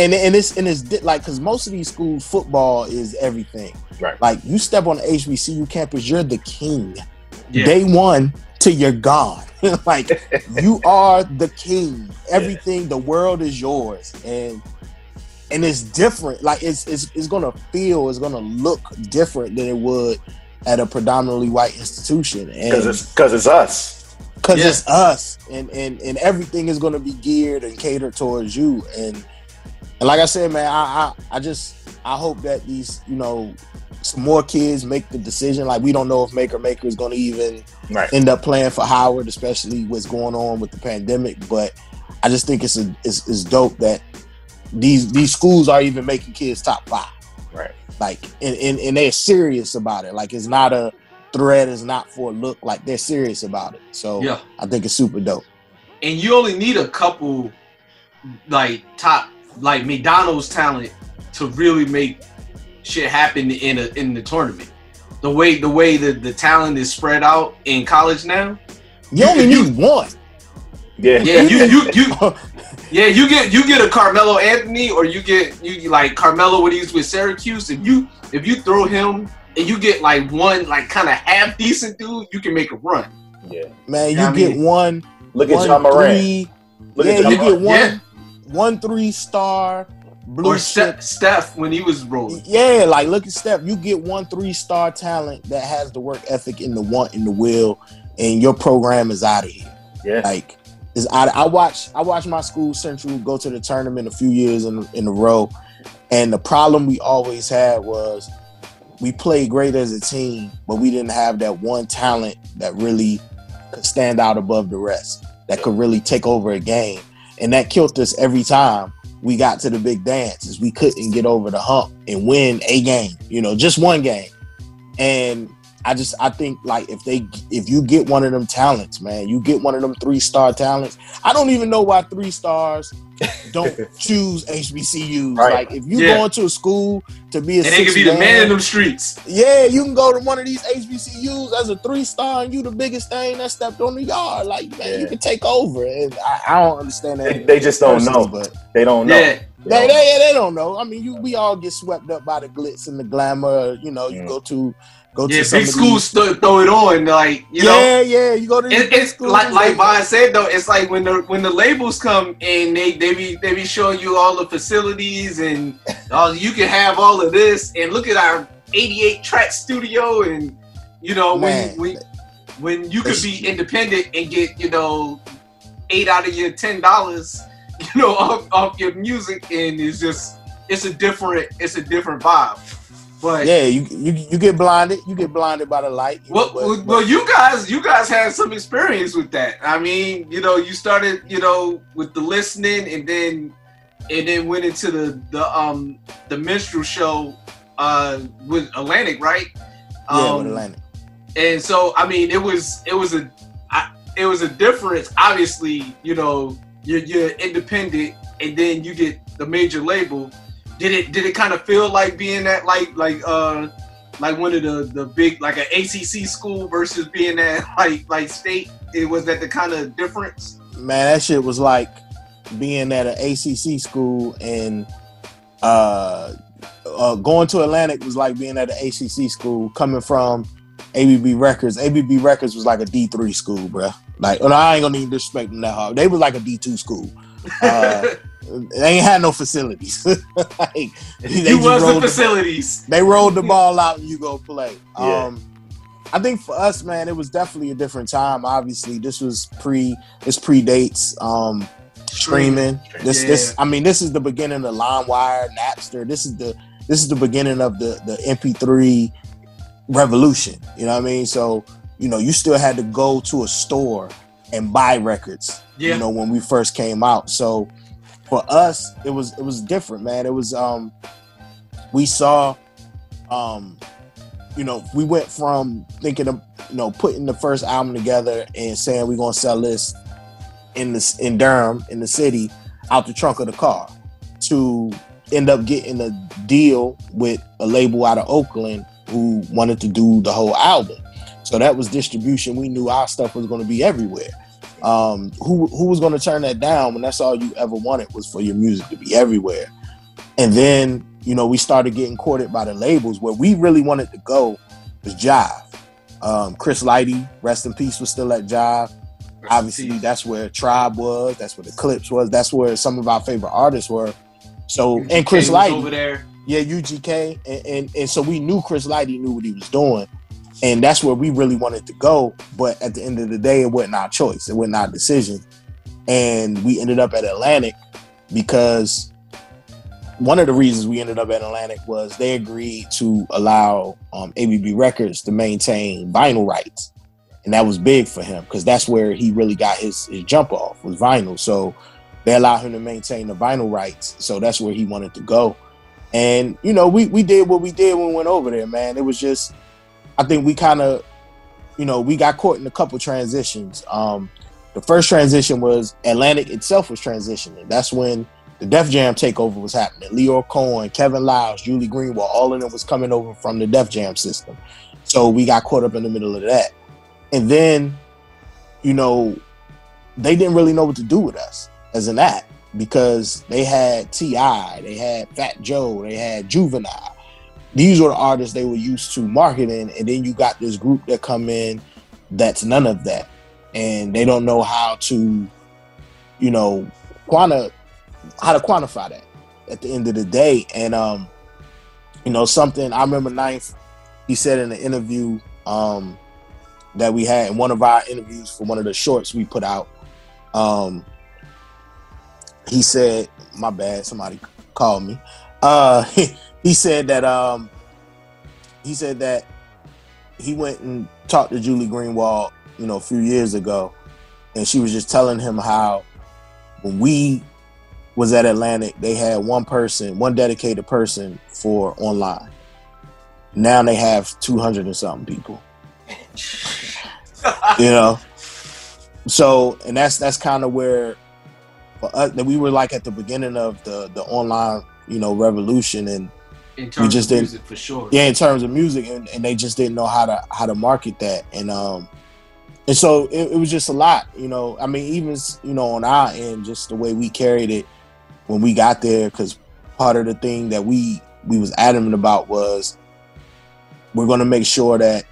Speaker 9: And and it's and it's like because most of these schools football is everything.
Speaker 11: Right.
Speaker 9: Like you step on the HBCU campus, you're the king. Yeah. Day one to you're gone. like you are the king. Everything, yeah. the world is yours. And and it's different. Like it's it's it's gonna feel, it's gonna look different than it would at a predominantly white institution.
Speaker 11: Because it's because it's us.
Speaker 9: Because yeah. it's us, and and and everything is gonna be geared and catered towards you. And and like I said, man, I I, I just I hope that these you know some more kids make the decision. Like we don't know if Makur Maker is going to even right. end up playing for Howard, especially what's going on with the pandemic. But I just think it's a it's, it's dope that these these schools are even making kids top five.
Speaker 11: Right.
Speaker 9: Like and, and, and they're serious about it. Like it's not a threat, it's not for a look, like they're serious about it. So yeah. I think it's super dope.
Speaker 12: And you only need a couple like top like McDonald's talent to really make shit happen in a in the tournament. The way the way the, the talent is spread out in college now.
Speaker 9: You, you only need one.
Speaker 11: Yeah.
Speaker 12: Yeah, you you you Yeah, you get you get a Carmelo Anthony, or you get you like Carmelo when he's with Syracuse. If you if you throw him and you get like one like kind of half decent dude, you can make a run.
Speaker 11: Yeah,
Speaker 9: man, you, you get mean? one.
Speaker 11: Look at Ja Morant.
Speaker 9: Look yeah, you get one yeah. One three star. Blue
Speaker 12: or Steph, Steph when he was rolling.
Speaker 9: Yeah, like look at Steph. You get one three star talent that has the work ethic and the want and the will, and your program is out of here.
Speaker 11: Yeah,
Speaker 9: like is I, I watched I watched my school Central go to the tournament a few years in in a row, and the problem we always had was we played great as a team, but we didn't have that one talent that really could stand out above the rest, that could really take over a game, and that killed us every time we got to the big dances. We couldn't get over the hump and win a game, you know, just one game, and I just I think like if they if you get one of them talents, man, you get one of them three star talents. I don't even know why three stars don't choose HBCUs. Right. Like if you yeah. go into a school to be a
Speaker 12: and they can be the man in them streets.
Speaker 9: Yeah, you can go to one of these HBCUs as a three star and you the biggest thing that stepped on the yard. Like man, yeah. you can take over. And I, I don't understand that.
Speaker 11: They, they just don't know, but they don't know.
Speaker 9: Yeah. They, they, they don't know. I mean, you we all get swept up by the glitz and the glamour. You know, you mm. go to Go
Speaker 12: yeah, big schools th- throw it on, like you
Speaker 9: yeah,
Speaker 12: know.
Speaker 9: Yeah, yeah. You go to
Speaker 12: it, it's like like Vaughn said though. It's like when the when the labels come and they they be they be showing you all the facilities and uh, you can have all of this and look at our 88 track studio and you know when when when you could be independent and get you know eight out of your ten dollars you know off, off your music and it's just it's a different it's a different vibe. But
Speaker 9: yeah, you you, you get blinded. You get blinded by the light.
Speaker 12: Well, know, but, well, you guys, you guys had some experience with that. I mean, you know, you started, you know, with the listening, and then and then went into the the um the minstrel show uh with Atlantic, right?
Speaker 9: Um, yeah, with um, Atlantic.
Speaker 12: And so, I mean, it was it was a I, it was a difference. Obviously, you know, you're, you're independent, and then you get the major label did it did it kind of feel like being at like like uh like one of the the big like an ACC school versus being at like like state? It was that the kind of difference.
Speaker 9: Man, that shit was like being at an ACC school and uh, uh, going to Atlantic was like being at an ACC school. Coming from ABB Records, ABB Records was like a D three school, bro. Like, and I ain't gonna even disrespect them that hard. They was like a D two school. Uh, they ain't had no facilities.
Speaker 12: like, you was the facilities.
Speaker 9: The, they rolled the ball out and you go play. Yeah. Um, I think for us, man, it was definitely a different time. Obviously, this was pre. This predates um, streaming. This, yeah. this. I mean, this is the beginning of LimeWire, Napster. This is the. This is the beginning of the the MP3 revolution. You know what I mean? So you know, you still had to go to a store and buy records. Yeah. You know, when we first came out. So for us, it was it was different, man. It was um we saw um you know, we went from thinking of you know putting the first album together and saying we're gonna sell this in this in Durham in the city out the trunk of the car to end up getting a deal with a label out of Oakland who wanted to do the whole album. So that was distribution. We knew our stuff was going to be everywhere. Um, who who was going to turn that down when that's all you ever wanted was for your music to be everywhere? And then you know we started getting courted by the labels. Where we really wanted to go was Jive. Um, Chris Lighty, rest in peace, was still at Jive. Obviously, that's where Tribe was. That's where the Clipse was. That's where some of our favorite artists were. So UGK and Chris Lighty over there. Yeah, UGK, and, and and so we knew Chris Lighty knew what he was doing and that's where we really wanted to go. But at the end of the day, it wasn't our choice. It wasn't our decision, and we ended up at Atlantic because one of the reasons we ended up at Atlantic was they agreed to allow um, ABB Records to maintain vinyl rights, and that was big for him because that's where he really got his, his jump off was vinyl. So they allowed him to maintain the vinyl rights, so that's where he wanted to go. And you know, we we did what we did when we went over there, man. It was just I think we kind of, you know, we got caught in a couple transitions. Um, the first transition was Atlantic itself was transitioning. That's when the Def Jam takeover was happening. Lyor Cohen, Kevin Liles, Julie Greenwald, all of them was coming over from the Def Jam system. So we got caught up in the middle of that. And then, you know, they didn't really know what to do with us as an act because they had T.I., they had Fat Joe, they had Juvenile these were the artists they were used to marketing, and then you got this group that come in that's none of that, and they don't know how to, you know, quanti- how to quantify that at the end of the day. And um, you know, something I remember Ninth, he said in an interview um that we had in one of our interviews for one of the shorts we put out. Um, he said, "My bad, somebody called me." Uh, he said that um he said that he went and talked to Julie Greenwald, you know, a few years ago, and she was just telling him how when we was at Atlantic, they had one person, one dedicated person for online. Now they have two hundred and something people. you know, so and that's that's kind of where for us that we were like at the beginning of the the online you know revolution and
Speaker 12: we just didn't for sure.
Speaker 9: Yeah, in terms of music, and, and, they just didn't know how to how to market that, and um, and so it, it, was just a lot, you know. I mean, even you know on our end, just the way we carried it when we got there, because part of the thing that we we was adamant about was we're going to make sure that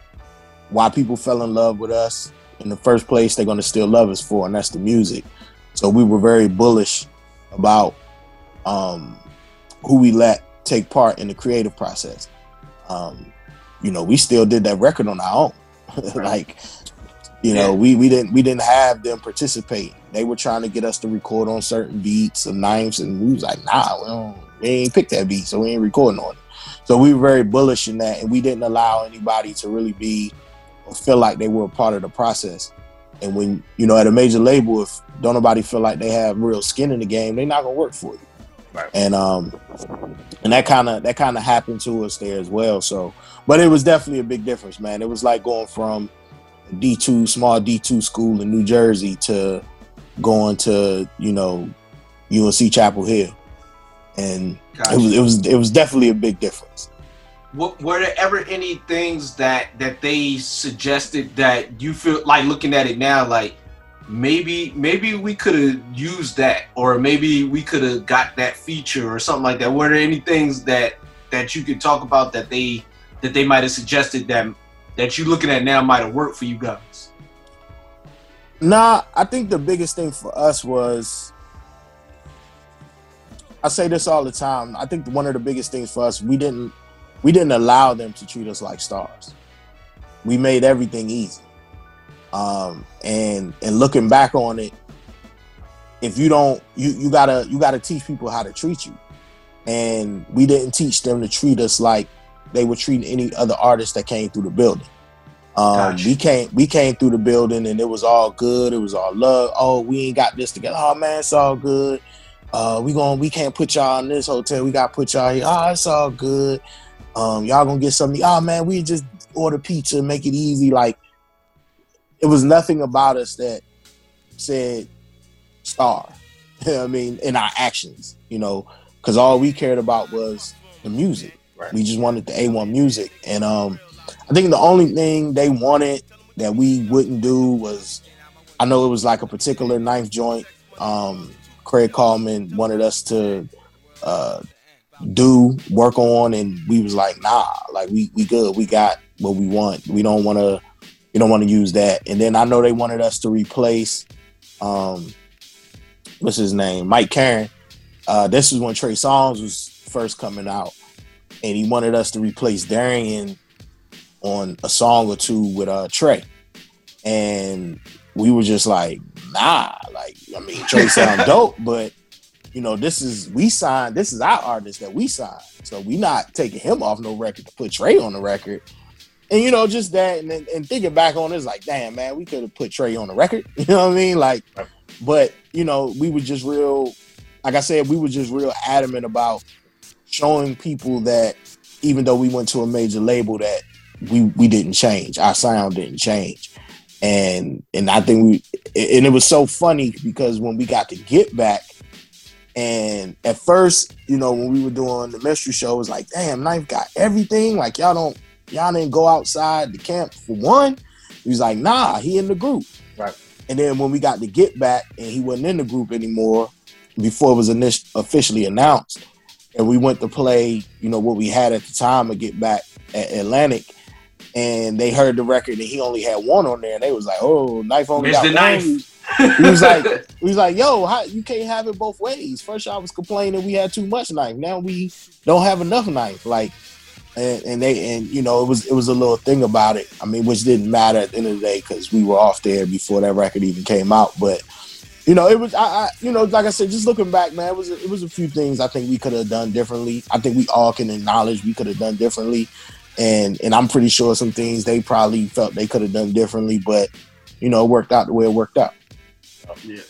Speaker 9: why people fell in love with us in the first place, they're going to still love us for, and that's the music. So we were very bullish about um, who we let take part in the creative process. Um, you know, we still did that record on our own. like You know,
Speaker 12: Yeah.
Speaker 9: we we didn't we didn't have them participate. They were trying to get us to record on certain beats and knives, and we was like, nah, we don't. We ain't picked that beat, so we ain't recording on it. So we were very bullish in that, and we didn't allow anybody to really be or feel like they were a part of the process. And when you know at a major label, if don't nobody feel like they have real skin in the game, they're not gonna work for you.
Speaker 11: Right.
Speaker 9: And um, and that kind of that kind of happened to us there as well. So, but it was definitely a big difference, man. It was like going from D two small D two school in New Jersey to going to you know UNC Chapel Hill, and
Speaker 12: Gotcha.
Speaker 9: it was it was it was definitely a big difference.
Speaker 12: What, were there ever any things that that they suggested that you feel like looking at it now, like maybe maybe we could have used that, or maybe we could have got that feature or something like that? Were there any things that that you could talk about that they that they might have suggested that that you looking at now might have worked for you guys?
Speaker 9: Nah, I think the biggest thing for us was I say this all the time. I think one of the biggest things for us, we didn't we didn't allow them to treat us like stars. We made everything easy. Um and and looking back on it, if you don't you you gotta you gotta teach people how to treat you. And we didn't teach them to treat us like they were treating any other artist that came through the building. Um, we came we came through the building and it was all good. It was all love. Oh, we ain't got this together. Oh man, it's all good. Uh, we going we can't put y'all in this hotel. We got to put y'all here. Oh, it's all good. Um, y'all gonna get something. Oh man, we just order pizza, make it easy. Like it was nothing about us that said star. You know I mean, in our actions, you know, because all we cared about was the music.
Speaker 11: Right.
Speaker 9: We just wanted the A1 music. And um I think the only thing they wanted that we wouldn't do was I know it was like a particular Ninth joint. Um Craig Kallman wanted us to uh do work on and we was like, nah, like we we good. We got what we want. We don't wanna we don't want to use that. And then I know they wanted us to replace um what's his name? Mike Caren. Uh this is when Trey Songz was first coming out. And he wanted us to replace Darien on a song or two with uh Trey. And we were just like, nah, like I mean Trey sound dope, but you know, this is we signed, this is our artist that we signed. So we not taking him off no record to put Trey on the record. And you know, just that and, and thinking back on it, it's like, damn man, we could have put Trey on the record. You know what I mean? Like, but you know, we were just real, like I said, we were just real adamant about showing people that even though we went to a major label that we we didn't change. Our sound didn't change. And and I think we and it was so funny because when we got to get back and at first, you know, when we were doing the Minstrel Show, it was like, damn, Ninth got everything. Like y'all don't y'all didn't go outside the camp for one. He was like, nah, he in the group.
Speaker 11: Right.
Speaker 9: And then when we got to get back and he wasn't in the group anymore before it was init- officially announced, and we went to play, you know, what we had at the time of get back at Atlantic, and they heard the record and he only had one on there, and they was like, "Oh, Ninth only got
Speaker 12: Mr.
Speaker 9: one."
Speaker 12: Ninth.
Speaker 9: He was like, he was like, "Yo, how, you can't have it both ways." First, I was complaining we had too much Ninth. Now we don't have enough Ninth. Like, and, and they and you know it was it was a little thing about it. I mean, which didn't matter at the end of the day because we were off there before that record even came out. But you know, it was I, I you know like I said, just looking back, man, it was it was a few things I think we could have done differently. I think we all can acknowledge we could have done differently, and and I'm pretty sure some things they probably felt they could have done differently, but you know, it worked out the way it worked out.
Speaker 12: Yeah.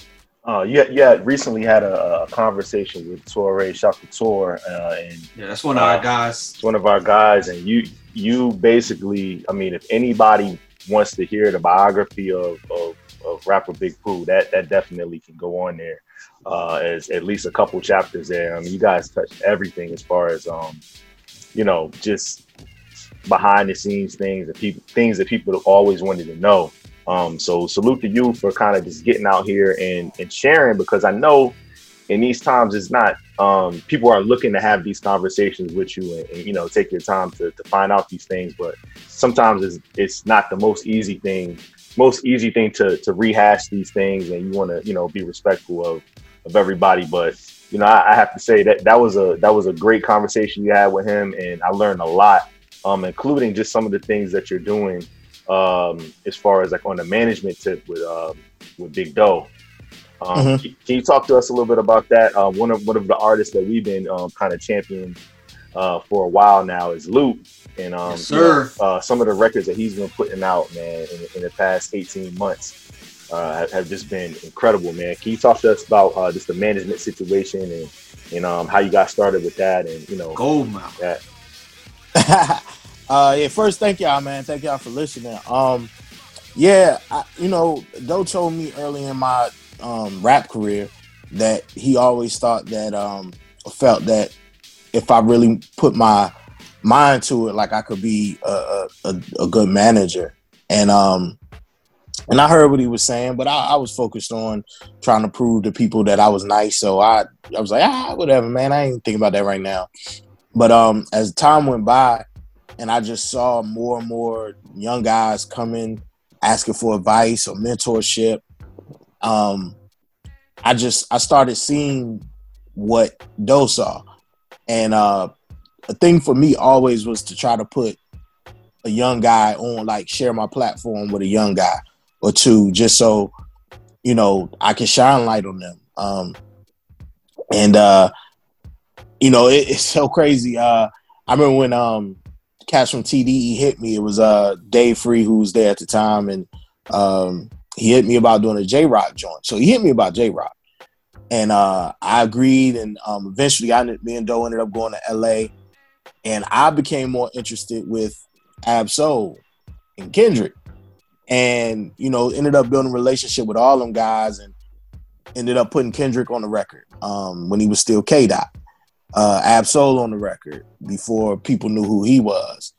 Speaker 11: Uh, you, had- you had recently had a, a conversation with Torae Shaka Tour, uh, and
Speaker 12: Yeah, that's one of our guys.
Speaker 11: it's one of our guys, and you you basically, I mean, if anybody wants to hear the biography of of, of rapper Big Pooh, that that definitely can go on there. Uh, as at least a couple chapters there. I mean, you guys touched everything as far as um, you know, just behind the scenes things that people things that people always wanted to know. Um, so salute to you for kind of just getting out here and and sharing because I know in these times it's not um, people are looking to have these conversations with you and, and, you know take your time to, to find out these things but sometimes it's, it's not the most easy thing most easy thing to, to rehash these things and you want to you know be respectful of of everybody. But you know I, I have to say that that was a that was a great conversation you had with him and I learned a lot um, including just some of the things that you're doing um, as far as like on the management tip with um, with Big Dho. Um,
Speaker 9: Mhm.
Speaker 11: can, can you talk to us a little bit about that? Um, one of one of the artists that we've been um, kind of championing uh, for a while now is Lute, and um,
Speaker 12: Yes,
Speaker 11: you know,
Speaker 12: sir.
Speaker 11: uh, some of the records that he's been putting out, man, in, in the past eighteen months, uh, have, have just been incredible, man. Can you talk to us about uh, just the management situation and and um, how you got started with that, and you know,
Speaker 12: Gold mouth.
Speaker 9: uh, yeah, first, thank y'all, man. Thank y'all for listening. Um, yeah, I, you know, Dho told me early in my um, rap career that he always thought that um, felt that if I really put my mind to it, like I could be a, a, a, a good manager. And um, and I heard what he was saying, but I, I was focused on trying to prove to people that I was nice. So I I was like, ah, whatever, man. I ain't thinking about that right now. But um, as time went by, and I just saw more and more young guys coming asking for advice or mentorship. Um, I just I started seeing what Dho saw, and uh, a thing for me always was to try to put a young guy on, like share my platform with a young guy or two, just so you know I can shine light on them. Um, and uh, you know it, it's so crazy. Uh, I remember when um cats from TDE hit me. It was uh Dave Free who was there at the time, and um he hit me about doing a Jay Rock joint. So he hit me about Jay Rock, and uh I agreed. And um eventually, I me and Dho ended up going to LA, and I became more interested with Ab-Soul and Kendrick, and you know ended up building a relationship with all them guys, and ended up putting Kendrick on the record um when he was still K Dot uh, Ab-Soul on the record before people knew who he was.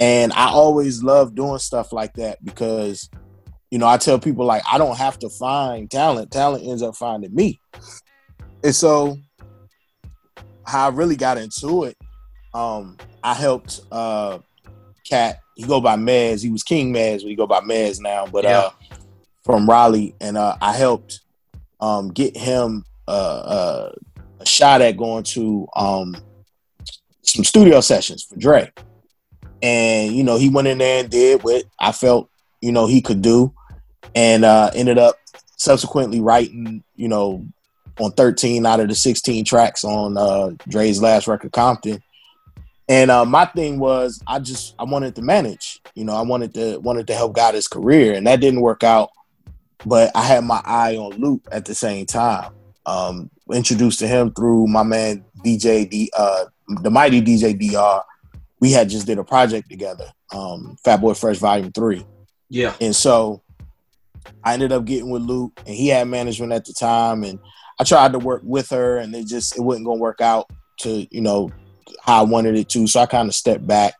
Speaker 9: And I always love doing stuff like that because, you know, I tell people like I don't have to find talent. Talent ends up finding me. And so how I really got into it, um, I helped uh Cat, he go by Mez. He was King Mez, he go by Mez now, but uh from Raleigh. And uh I helped um get him uh uh a shot at going to um some studio sessions for Dre. And you know, he went in there and did what I felt, you know, he could do and uh ended up subsequently writing, you know, on 13 out of the 16 tracks on uh Dre's last record Compton. And uh, my thing was I just I wanted to manage. You know, I wanted to wanted to help guide his career and that didn't work out. But I had my eye on Lute at the same time um, introduced to him through my man DJ D, uh, the mighty DJ DR. We had just did a project together, um, Fat Boy Fresh Volume Three,
Speaker 12: Yeah.
Speaker 9: and so I ended up getting with Lute, and he had management at the time, and I tried to work with her, and it just it wasn't gonna work out to you know how I wanted it to, so I kind of stepped back.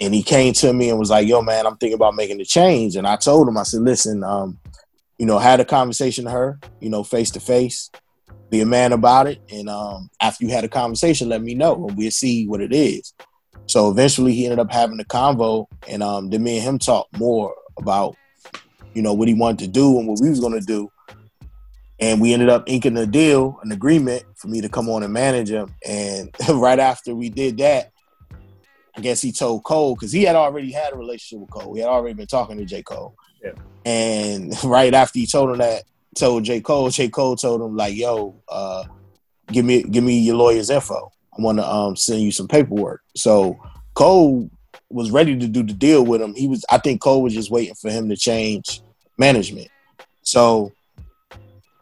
Speaker 9: And he came to me and was like, "Yo, man, I'm thinking about making the change." And I told him, I said, "Listen, um, you know, had a conversation to her, you know, face to face, be a man about it. And um, after you had a conversation, let me know and we'll see what it is. So eventually he ended up having a convo and um, then me and him talked more about, you know, what he wanted to do and what we was going to do. And we ended up inking a deal, an agreement for me to come on and manage him. And right after we did that, I guess he told Cole because he had already had a relationship with Cole. He had already been talking to J. Cole.
Speaker 11: Yeah.
Speaker 9: And right after he told him that, told J. Cole, J. Cole told him like, "Yo, uh, give me give me your lawyer's info. I want to um, send you some paperwork." So Cole was ready to do the deal with him. He was, I think, Cole was just waiting for him to change management. So,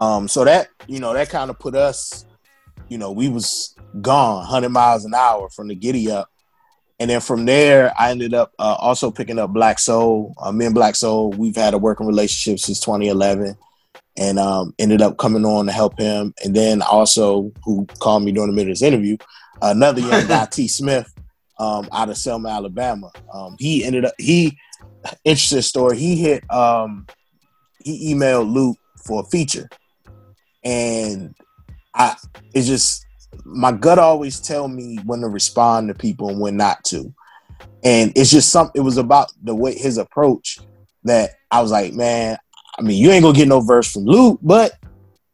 Speaker 9: um, so that you know that kind of put us, you know, we was gone, hundred miles an hour from the giddy up. And then from there, I ended up uh, also picking up Black Soul. Uh, me and Black Soul, we've had a working relationship since 2011 and um, ended up coming on to help him. And then also, who called me during the middle of this interview, another young guy, T. Smith, um, out of Selma, Alabama. Um, he ended up he interesting story. He hit um, he emailed Lute for a feature, and I it's just my gut always tell me when to respond to people and when not to. And it's just something. It was about the way his approach that I was like, man, I mean, you ain't gonna get no verse from Lute, but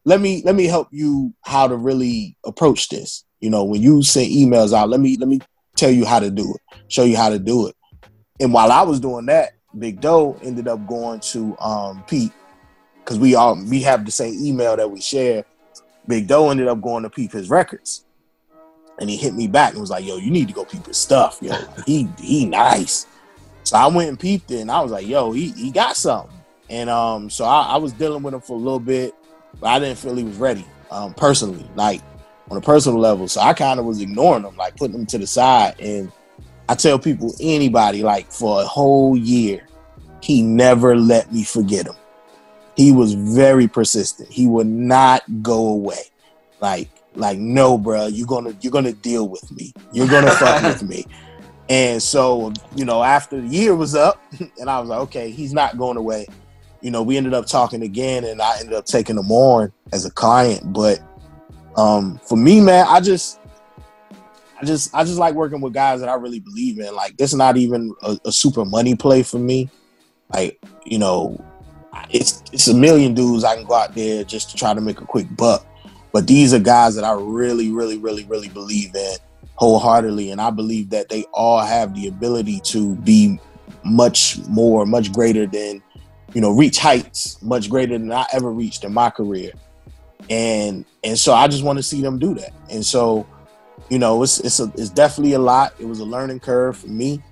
Speaker 9: let me let me help you how to really approach this. You know, when you send emails out, let me let me tell you how to do it, show you how to do it. And while I was doing that, Big Dho ended up going to um, Pete because we all we have the same email that we share. Big Dho ended up going to peep his records, and he hit me back and was like, "Yo, you need to go peep his stuff, yo. he he nice." So I went and peeped it, and I was like, "Yo, he he got something." And um, so I, I was dealing with him for a little bit, but I didn't feel he was ready um, personally, like on a personal level. So I kind of was ignoring him, like putting him to the side. And I tell people, anybody, like for a whole year, he never let me forget him. He was very persistent. He would not go away. Like, like, no, bro, you're gonna you're gonna deal with me. You're gonna fuck with me. And so, you know, after the year was up, and I was like, okay, he's not going away. You know, we ended up talking again, and I ended up taking him on as a client. But um, for me, man, I just, I just, I just like working with guys that I really believe in. Like, it's not even a, a super money play for me. Like, you know, it's it's a million dudes I can go out there just to try to make a quick buck. But these are guys that I really, really, really, really believe in wholeheartedly, and I believe that they all have the ability to be much more, much greater than, you know, reach heights much greater than I ever reached in my career. And and so I just want to see them do that. And so, you know, it's it's a, it's definitely a lot. It was a learning curve for me.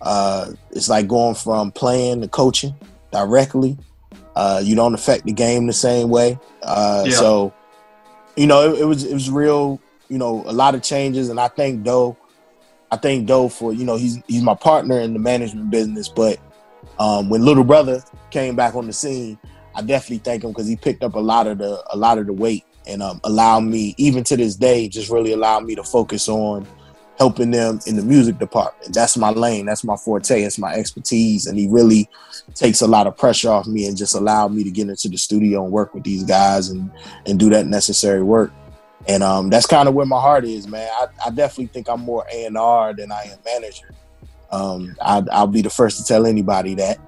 Speaker 9: Uh, it's like going from playing to coaching directly. Uh, you don't affect the game the same way. Uh,
Speaker 12: Yeah.
Speaker 9: So, you know, it, it was it was real. You know, a lot of changes, and I thank Dho. I thank Dho for you know he's he's my partner in the management business. But um, when Little Brother came back on the scene, I definitely thank him because he picked up a lot of the a lot of the weight and um, allowed me, even to this day, just really allowed me to focus on helping them in the music department. That's my lane. That's my forte. It's my expertise. And he really takes a lot of pressure off me and just allowed me to get into the studio and work with these guys and and do that necessary work. And um, that's kind of where my heart is, man. I, I definitely think I'm more A and R than I am manager. Um, I, I'll be the first to tell anybody that.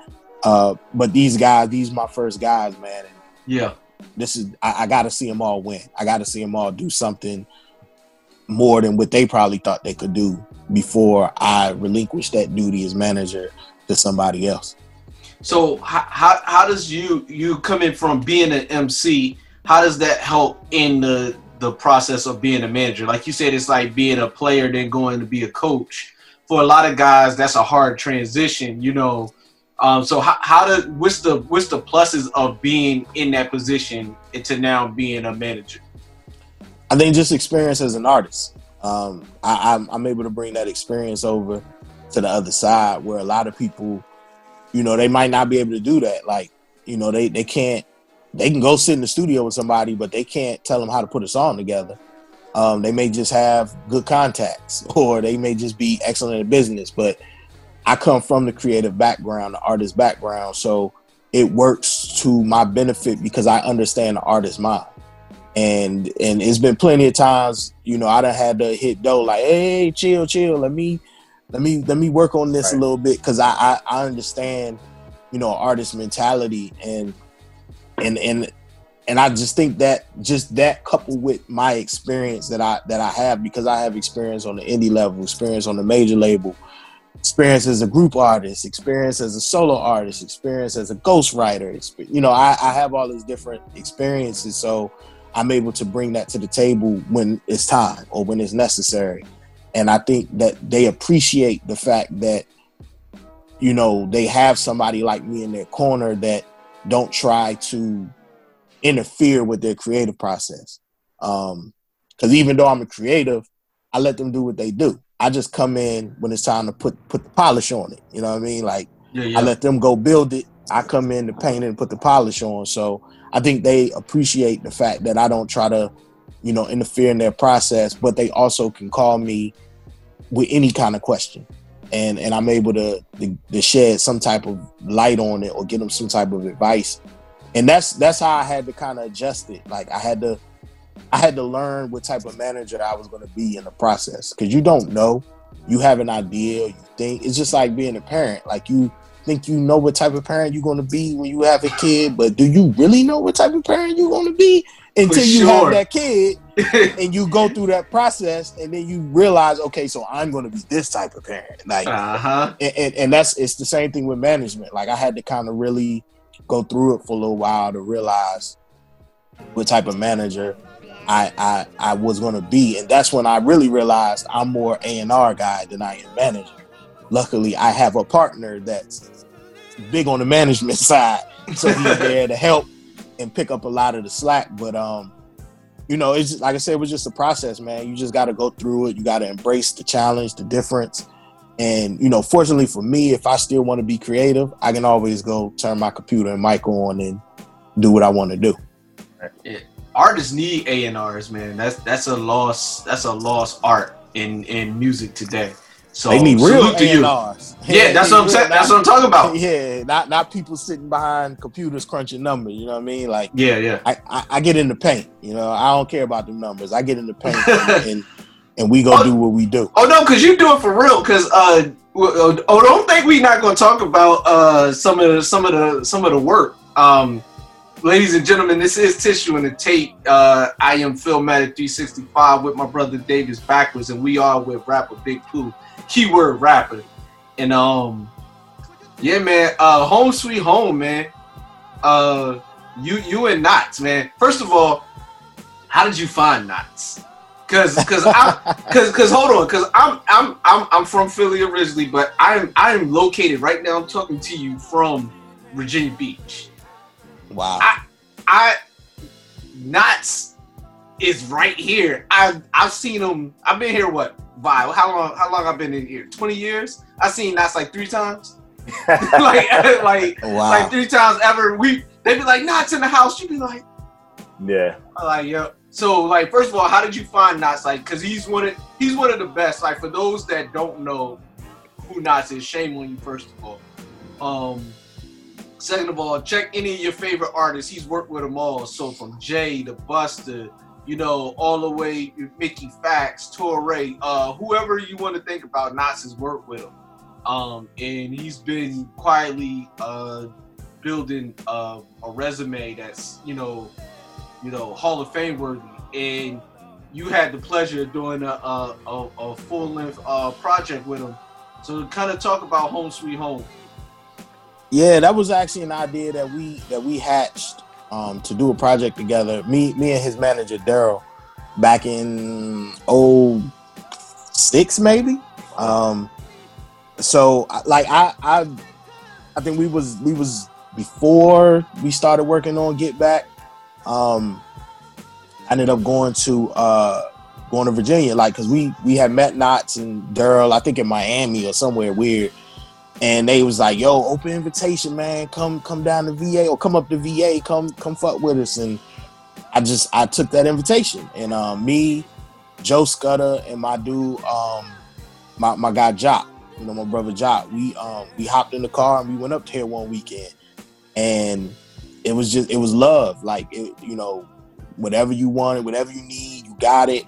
Speaker 9: Uh, but these guys, these my first guys, man. And
Speaker 12: Yeah.
Speaker 9: this is I, I got to see them all win. I got to see them all do something more than what they probably thought they could do before I relinquish that duty as manager to somebody else.
Speaker 12: So how, how how does you you coming from being an MC? How does that help in the the process of being a manager? Like you said, it's like being a player then going to be a coach. For a lot of guys, that's a hard transition. You know. Um, so how, how do what's the what's the pluses of being in that position to now being a manager?
Speaker 9: I think just experience as an artist. Um, I, I'm, I'm able to bring that experience over to the other side where a lot of people, you know, they might not be able to do that. Like, you know, they, they can't, they can go sit in the studio with somebody, but they can't tell them how to put a song together. Um, they may just have good contacts or they may just be excellent at business. But I come from the creative background, the artist background. So it works to my benefit because I understand the artist mind and and it's been plenty of times you know i done had to hit Dho like hey chill chill let me let me let me work on this a little bit because I, I i understand you know artist mentality and and and and i just think that just that coupled with my experience that i that i have because i have experience on the indie level experience on the major label experience as a group artist experience as a solo artist experience as a ghostwriter you know I, I have all these different experiences so I'm able to bring that to the table when it's time or when it's necessary. And I think that they appreciate the fact that, you know, they have somebody like me in their corner that don't try to interfere with their creative process. Um, because even though I'm a creative, I let them do what they do. I just come in when it's time to put put the polish on it. You know what I mean? Like
Speaker 12: Yeah, yeah.
Speaker 9: I let them go build it. I come in to paint it and put the polish on. So I think they appreciate the fact that I don't try to, you know, interfere in their process, but they also can call me with any kind of question. And and I'm able to, to, to shed some type of light on it or give them some type of advice. And that's that's how I had to kind of adjust it. Like I had to I had to learn what type of manager I was going to be in the process because you don't know. You have an idea. You think it's just like being a parent. Like you think you know what type of parent you're going to be when you have a kid, but do you really know what type of parent you're going to be until you have that kid and you go through that process, and then you realize, okay, so I'm going to be this type of parent. Like,
Speaker 12: uh-huh.
Speaker 9: and, and, and that's it's the same thing with management. Like, I had to kind of really go through it for a little while to realize what type of manager I I, I was going to be, and that's when I really realized I'm more A and R guy than I am manager. Luckily, I have a partner that's big on the management side, so he's there to help and pick up a lot of the slack. But um, you know, it's just, like I said, it was just a process, man. You just got to go through it. You got to embrace the challenge, the difference. And you know, fortunately for me, if I still want to be creative, I can always go turn my computer and mic on and do what I want to do.
Speaker 12: Yeah. Artists need A and R's, man. That's that's a lost that's a lost art in in music today. So
Speaker 9: they need real
Speaker 12: salute to you.
Speaker 9: A&Rs.
Speaker 12: Yeah, that's what I'm saying. That's what I'm talking about.
Speaker 9: Yeah, not not people sitting behind computers crunching numbers. You know what I mean? Like,
Speaker 12: Yeah, yeah.
Speaker 9: I, I, I get in the paint. You know, I don't care about the numbers. I get in the paint and, and and we go do what we do.
Speaker 12: Oh no, because you do it for real. Because uh, oh, don't think we not gonna talk about uh some of the some of the some of the work. Um, ladies and gentlemen, this is tissue and the tape. Uh, I am Phil Philmatic 365 with my brother Davis backwards, and we are with rapper Big Pooh, keyword rapper. And um, yeah, man, uh, home sweet home, man. Uh, you you and Nottz, man. First of all, how did you find Nottz? Cause, cause, I, cause, cause, hold on, cause I'm, I'm, I'm, I'm from Philly originally, but I'm, I'm located right now. I'm talking to you from Virginia Beach.
Speaker 9: Wow.
Speaker 12: I, I, Nottz is right here. I, I've seen him. I've been here. What? By how long? How long I've been in here? Twenty years. I've seen Nottz like three times. like, like,
Speaker 9: Wow.
Speaker 12: like three times ever. We, they'd be like Nottz in the house. You'd be like.
Speaker 11: Yeah.
Speaker 12: I'm like, yo. So, like, first of all, how did you find Nottz? Like, cause he's one of he's one of the best. Like, for those that don't know who Nottz is, shame on you. First of all. Um. Second of all, check any of your favorite artists. He's worked with them all. So from Jay to Busta, you know, all the way Mickey Factz, Torae, uh, whoever you want to think about, Nottz has worked with him. Um, and he's been quietly uh, building uh, a resume that's, you know, you know, Hall of Fame worthy. And you had the pleasure of doing a, a, a, a full length uh, project with him. So kind of talk about Home Sweet Home.
Speaker 9: Yeah, that was actually an idea that we that we hatched um, to do a project together. Me, me and his manager Daryl, back in oh six maybe. Um, so like I, I I think we was we was before we started working on Get Back. Um, I ended up going to uh going to Virginia, like because we we had met Nottz and Daryl, I think in Miami or somewhere weird and they was like, "Yo, open invitation, man. Come, come down to VA or come up to VA. Come, come fuck with us." And I just I took that invitation, and um, me, Joe Scudda, and my dude, um, my my guy Jock, you know, my brother Jock, we um we hopped in the car and we went up here one weekend, and it was just it was love, like it, you know, whatever you wanted, whatever you need, you got it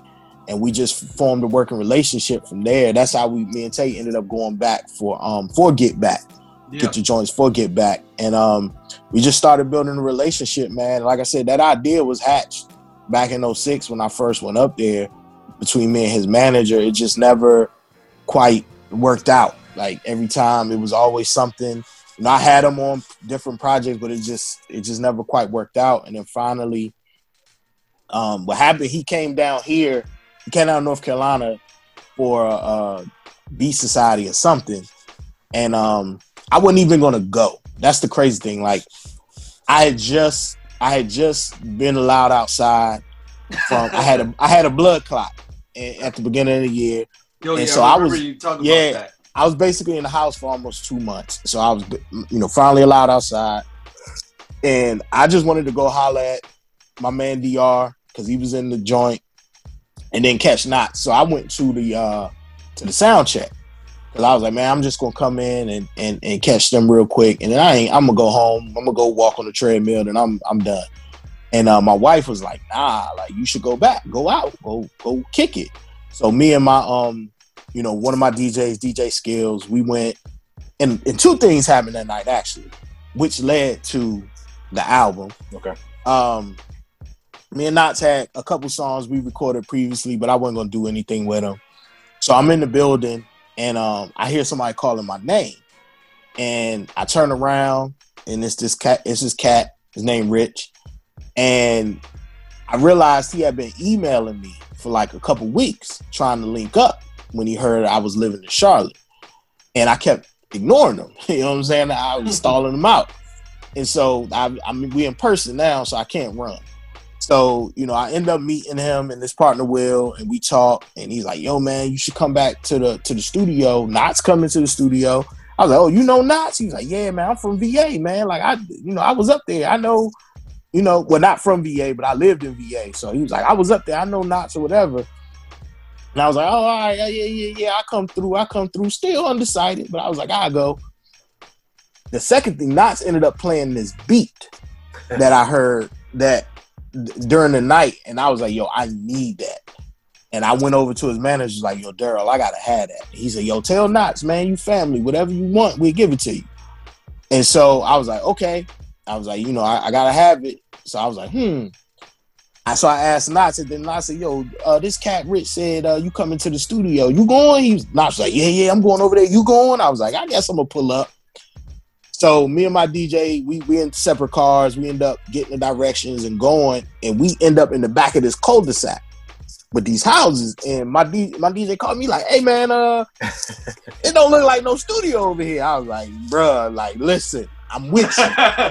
Speaker 9: and we just formed a working relationship from there. That's how we, me and Tate, ended up going back for um for Get Back, get your joints for Get Back, and um we just started building a relationship, man. Like I said, that idea was hatched back in 06 when I first went up there between me and his manager. It just never quite worked out. Like every time, it was always something. You know, I had him on different projects, but it just it just never quite worked out. And then finally, um, what happened? He came down here he came out of North Carolina for a, a beat society or something, and um, I wasn't even gonna go. That's the crazy thing. Like, I had just I had just been allowed outside from I had a I had a blood clot at the beginning of the year,
Speaker 12: Yo,
Speaker 9: and
Speaker 12: yeah,
Speaker 9: so
Speaker 12: I
Speaker 9: I was yeah
Speaker 12: about that.
Speaker 9: I was basically in the house for almost two months. So I was you know finally allowed outside, and I just wanted to go holler at my man Dr. because he was in the joint and then catch Nottz. So I went to the uh to the sound check because I was like, man, I'm just gonna come in and, and and catch them real quick, and then I ain't. I'm gonna go home. I'm gonna go walk on the treadmill, and I'm I'm done. And uh, my wife was like, nah, like you should go back, go out, go go kick it. So me and my um, you know, one of my DJs, DJ Skills, we went, and and two things happened that night actually, which led to the album.
Speaker 11: Okay.
Speaker 9: Um, me and Nottz had a couple songs we recorded previously, but I wasn't gonna do anything with them. So I'm in the building and um, I hear somebody calling my name, and I turn around and it's this cat. It's this cat. His name Rich, and I realized he had been emailing me for like a couple weeks trying to link up when he heard I was living in Charlotte, and I kept ignoring him. You know what I'm saying? I was mm-hmm. stalling him out, and so I, I mean we in person now, so I can't run. So, you know, I end up meeting him and his partner Will, and we talk, and he's like, "Yo, man, you should come back to the to the studio. Nottz coming to the studio." I was like, "Oh, you know Nottz?" He's like, "Yeah, man, I'm from VA, man. Like, I, you know, I was up there. I know, you know, well, not from VA, but I lived in VA. So he was like, I was up there. I know Nottz or whatever." And I was like, "Oh, all right, yeah, yeah, yeah. I come through. I come through. Still undecided, but I was like, I go." The second thing, Nottz ended up playing this beat that I heard that during the night, and I was like, "Yo, I need that." And I went over to his manager, like, "Yo, Daryl, I gotta have that." He said, "Yo, tell Nottz, man, you family, whatever you want, we'll give it to you." And so I was like, "Okay." I was like, "You know, I, I gotta have it." So I was like, "Hmm." I so I asked Nottz, and then Nottz said, "Yo, uh, this cat Rich said uh, you coming to the studio. You going?" He was was like, "Yeah, yeah, I'm going over there. You going?" I was like, "I guess I'm gonna pull up." So me and my DJ, we we in separate cars. We end up getting the directions and going, and we end up in the back of this cul-de-sac with these houses. And my D, my DJ called me like, "Hey man, uh, it don't look like no studio over here." I was like, "Bruh, like listen, I'm with you."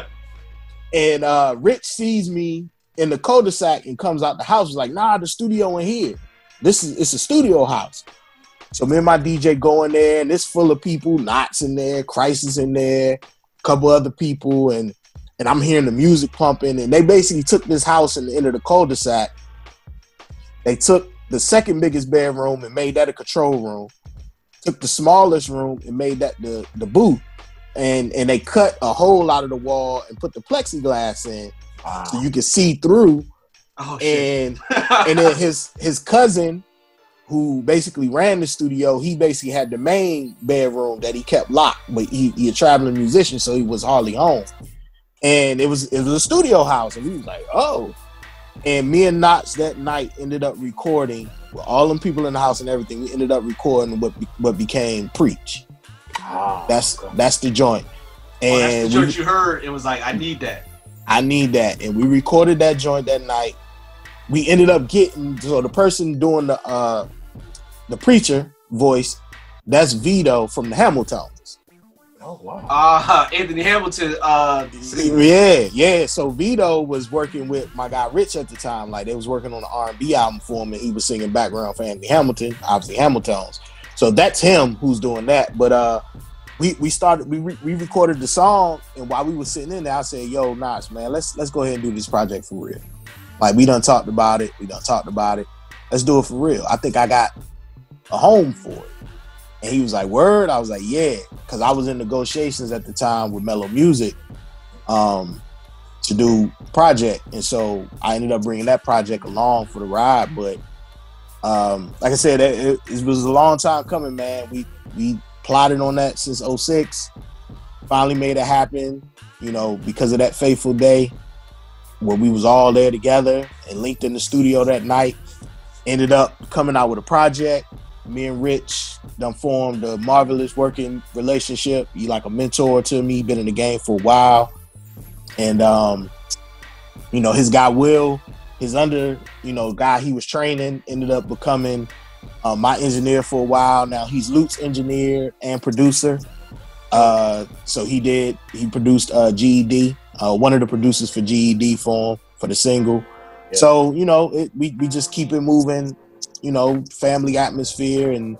Speaker 9: and uh, Rich sees me in the cul-de-sac and comes out the house. He's like, "Nah, the studio in here. This is it's a studio house." So me and my DJ go in there, and it's full of people. Nottz in there, Crisis in there, a couple other people, and and I'm hearing the music pumping. And they basically took this house end of the cul-de-sac. They took the second biggest bedroom and made that a control room. Took the smallest room and made that the the booth. And and they cut a hole out of the wall and put the plexiglass in, so you can see through.
Speaker 12: Oh,
Speaker 9: and and then his his cousin who basically ran the studio, he basically had the main bedroom that he kept locked, but he, he a traveling musician, so he was hardly home. And it was it was a studio house, and we was like, oh. And me and Nottz that night ended up recording with all them people in the house and everything. We ended up recording what be, what became Preach. that's that's the joint.
Speaker 12: Oh, that's
Speaker 9: And
Speaker 12: the
Speaker 9: we-
Speaker 12: you heard. It was like, I need that.
Speaker 9: I need that. And we recorded that joint that night. We ended up getting so the person doing the uh the preacher voice, that's Vito from the Hamiltones.
Speaker 11: Oh wow.
Speaker 12: Uh Anthony Hamilton. Uh,
Speaker 9: Yeah, yeah. So Vito was working with my guy Rich at the time. Like they was working on the R and B album for him, and he was singing background for Anthony Hamilton, obviously Hamiltones. So that's him who's doing that. But uh, we we started we re- we recorded the song, and while we were sitting in there, I said, "Yo, Nas, man, let's let's go ahead and do this project for real. Like we done talked about it, we done talked about it. Let's do it for real. I think I got a home for it." And he was like, "Word." I was like, "Yeah," because I was in negotiations at the time with Mello Music um, to do project, and so I ended up bringing that project along for the ride. But um, like I said, it, it, it was a long time coming, man. We we plotted on that since 06. Finally made it happen, you know, because of that fateful day where we was all there together and linked in the studio that night. Ended up coming out with a project. Me and Rich done formed a marvelous working relationship. You like a mentor to me, been in the game for a while. And um, you know, his guy Will, his under, you know, guy he was training, ended up becoming uh, my engineer for a while. Now he's Lute's engineer and producer. Uh, so he did, he produced uh, GED, uh, one of the producers for GED for him for the single. So, you know, it, we, we just keep it moving, you know, family atmosphere. And,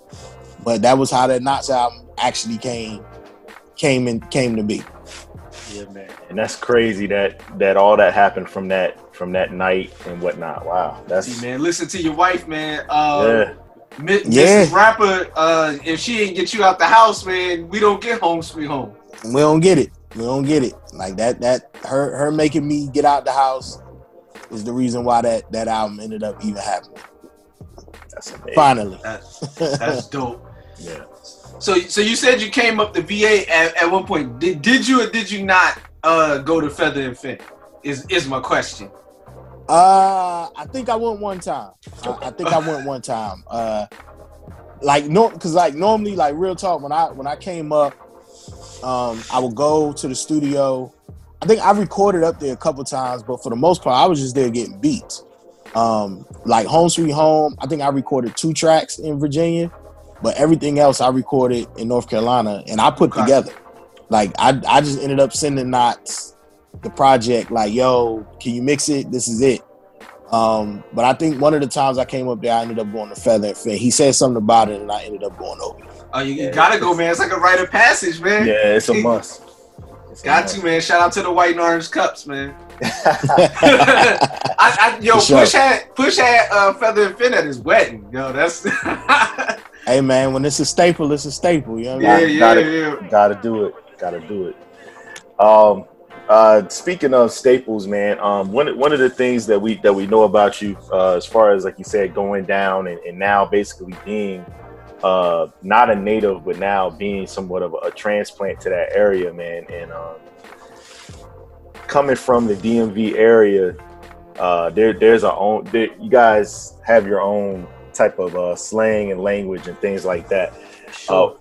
Speaker 9: but that was how that Nottz album actually came, came and came to be.
Speaker 11: Yeah, man. And that's crazy that that all that happened from that from that night and whatnot. Wow. That's
Speaker 12: see, man, listen to your wife, man. Uh,
Speaker 11: yeah.
Speaker 12: Mi-
Speaker 9: Yeah.
Speaker 12: Mrs. Rapper, uh, if she didn't get you out the house, man, we don't get home sweet home.
Speaker 9: we don't get it. We don't get it. Like that. That her her making me get out the house is the reason why that that album ended up even happening.
Speaker 11: That's amazing.
Speaker 9: Finally.
Speaker 12: That's, that's dope.
Speaker 11: Yeah.
Speaker 12: So, so you said you came up the VA at, at one point. Did, did you or did you not uh, go to Feather and Fin? Is is my question.
Speaker 9: Uh, I think I went one time. I, I think I went one time. Uh, like no, because like normally, like real talk, when I when I came up, um, I would go to the studio. I think I recorded up there a couple times, but for the most part, I was just there getting beats. Um, like Home Sweet Home, I think I recorded two tracks in Virginia, but everything else I recorded in North Carolina, and I put
Speaker 12: Okay.
Speaker 9: together. Like I, I just ended up sending Nottz the project, like, "Yo, can you mix it? This is it." Um, but I think one of the times I came up there, I ended up going to Feather and fin He said something about it, and I ended up going over.
Speaker 12: Oh, you, you gotta go, man. It's like a rite of passage, man.
Speaker 11: Yeah, it's a must. It's a
Speaker 12: Got
Speaker 11: must.
Speaker 12: to, man. Shout out to the white and orange cups, man. I, I, yo,
Speaker 9: sure.
Speaker 12: push had push had uh, feather and fin at his wedding. Yo, that's
Speaker 9: Hey man, when it's a staple, it's a staple. You know what I
Speaker 12: yeah,
Speaker 9: mean?
Speaker 12: yeah,
Speaker 11: gotta,
Speaker 12: yeah.
Speaker 11: gotta do it. Gotta do it. Um, uh, speaking of staples, man, um, one one of the things that we that we know about you, uh, as far as like you said, going down and, and now basically being uh, not a native, but now being somewhat of a, a transplant to that area, man, and um, coming from the DMV area, uh, there there's a own. There, you guys have your own type of uh, slang and language and things like that. Uh,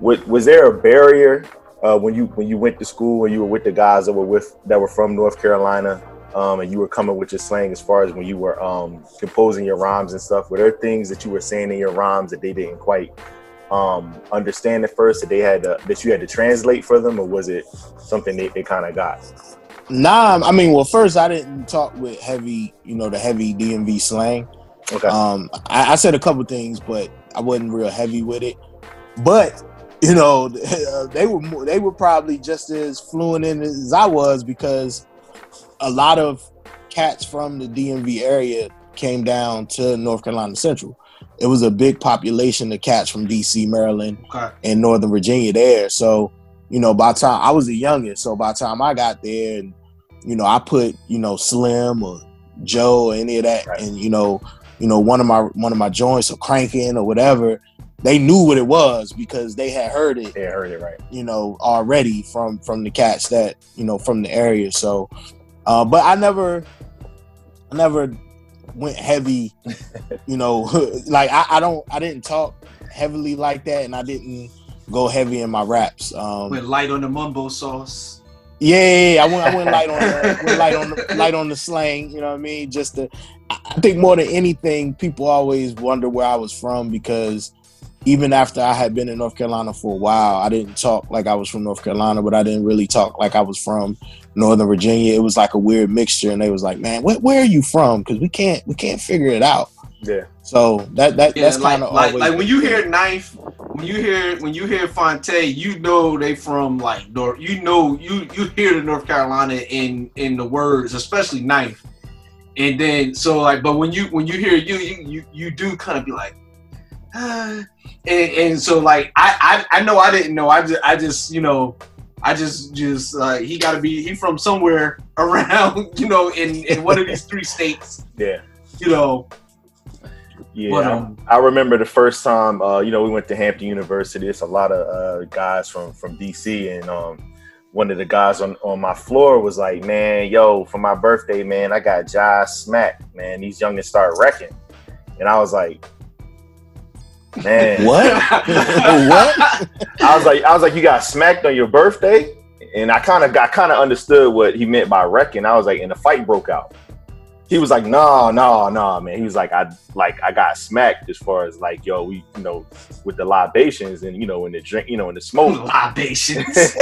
Speaker 11: was, was there a barrier uh, when you when you went to school and you were with the guys that were with that were from North Carolina um, and you were coming with your slang as far as when you were um, composing your rhymes and stuff? Were there things that you were saying in your rhymes that they didn't quite um, understand at first that they had to, that you had to translate for them, or was it something they, they kind of got?
Speaker 9: Nah, I mean, well, first I didn't talk with heavy, you know, the heavy DMV slang.
Speaker 11: Okay.
Speaker 9: Um, I, I said a couple things, but I wasn't real heavy with it. But you know, they were more, they were probably just as fluent in it as I was because a lot of cats from the DMV area came down to North Carolina Central. It was a big population of cats from DC, Maryland,
Speaker 12: Okay.
Speaker 9: and Northern Virginia there. So, you know, by the time I was the youngest, so by the time I got there, and you know, I put you know Slim or Joe or any of that, and you know, you know, one of my one of my joints or cranking or whatever, they knew what it was because they had heard it.
Speaker 11: They heard it right.
Speaker 9: You know, already from from the cats that you know from the area. So, uh, but I never, I never went heavy. you know, like I, I don't, I didn't talk heavily like that, and I didn't go heavy in my raps. Um,
Speaker 12: Went light on the mumbo sauce.
Speaker 9: yeah, yeah, yeah. I went, I went light on, the, went light on, the, light on the slang. You know what I mean? Just to, I I think more than anything, people always wonder where I was from because even after I had been in North Carolina for a while, I didn't talk like I was from North Carolina, but I didn't really talk like I was from Northern Virginia. It was like a weird mixture, and they was like, "Man, where, where are you from?" Because we can't, we can't figure it out.
Speaker 11: Yeah.
Speaker 9: So that that
Speaker 12: Yeah,
Speaker 9: that's kind of
Speaker 12: like,
Speaker 9: always
Speaker 12: like when you hear knife, when you hear when you hear Phonte, you know they from like North. You know you you hear the North Carolina in in the words, especially knife. And then so like, but when you when you hear you you you, you do kind of be like. and, and so like I, I I know I didn't know I just I just you know I just just uh, he got to be he from somewhere around you know in in one of these three states
Speaker 11: Yeah.
Speaker 12: you know
Speaker 11: Yeah,
Speaker 12: But,
Speaker 11: I-
Speaker 12: um,
Speaker 11: I, remember the first time. Uh, you know, we went to Hampton University. It's a lot of uh, guys from from DC, and um, one of the guys on, on my floor was like, "Man, yo, for my birthday, man, I got Jai Smack. Man, these youngins start wrecking," and I was like, "Man,
Speaker 9: what? what?
Speaker 11: I was like, I was like, you got smacked on your birthday, and I kind of got kind of understood what he meant by wrecking. I was like, and the fight broke out. He was like, no, no, no, man. He was like, I like I got smacked as far as like, yo, we, you know, with the libations and you know, in the drink, you know, in the smoke,
Speaker 12: libations.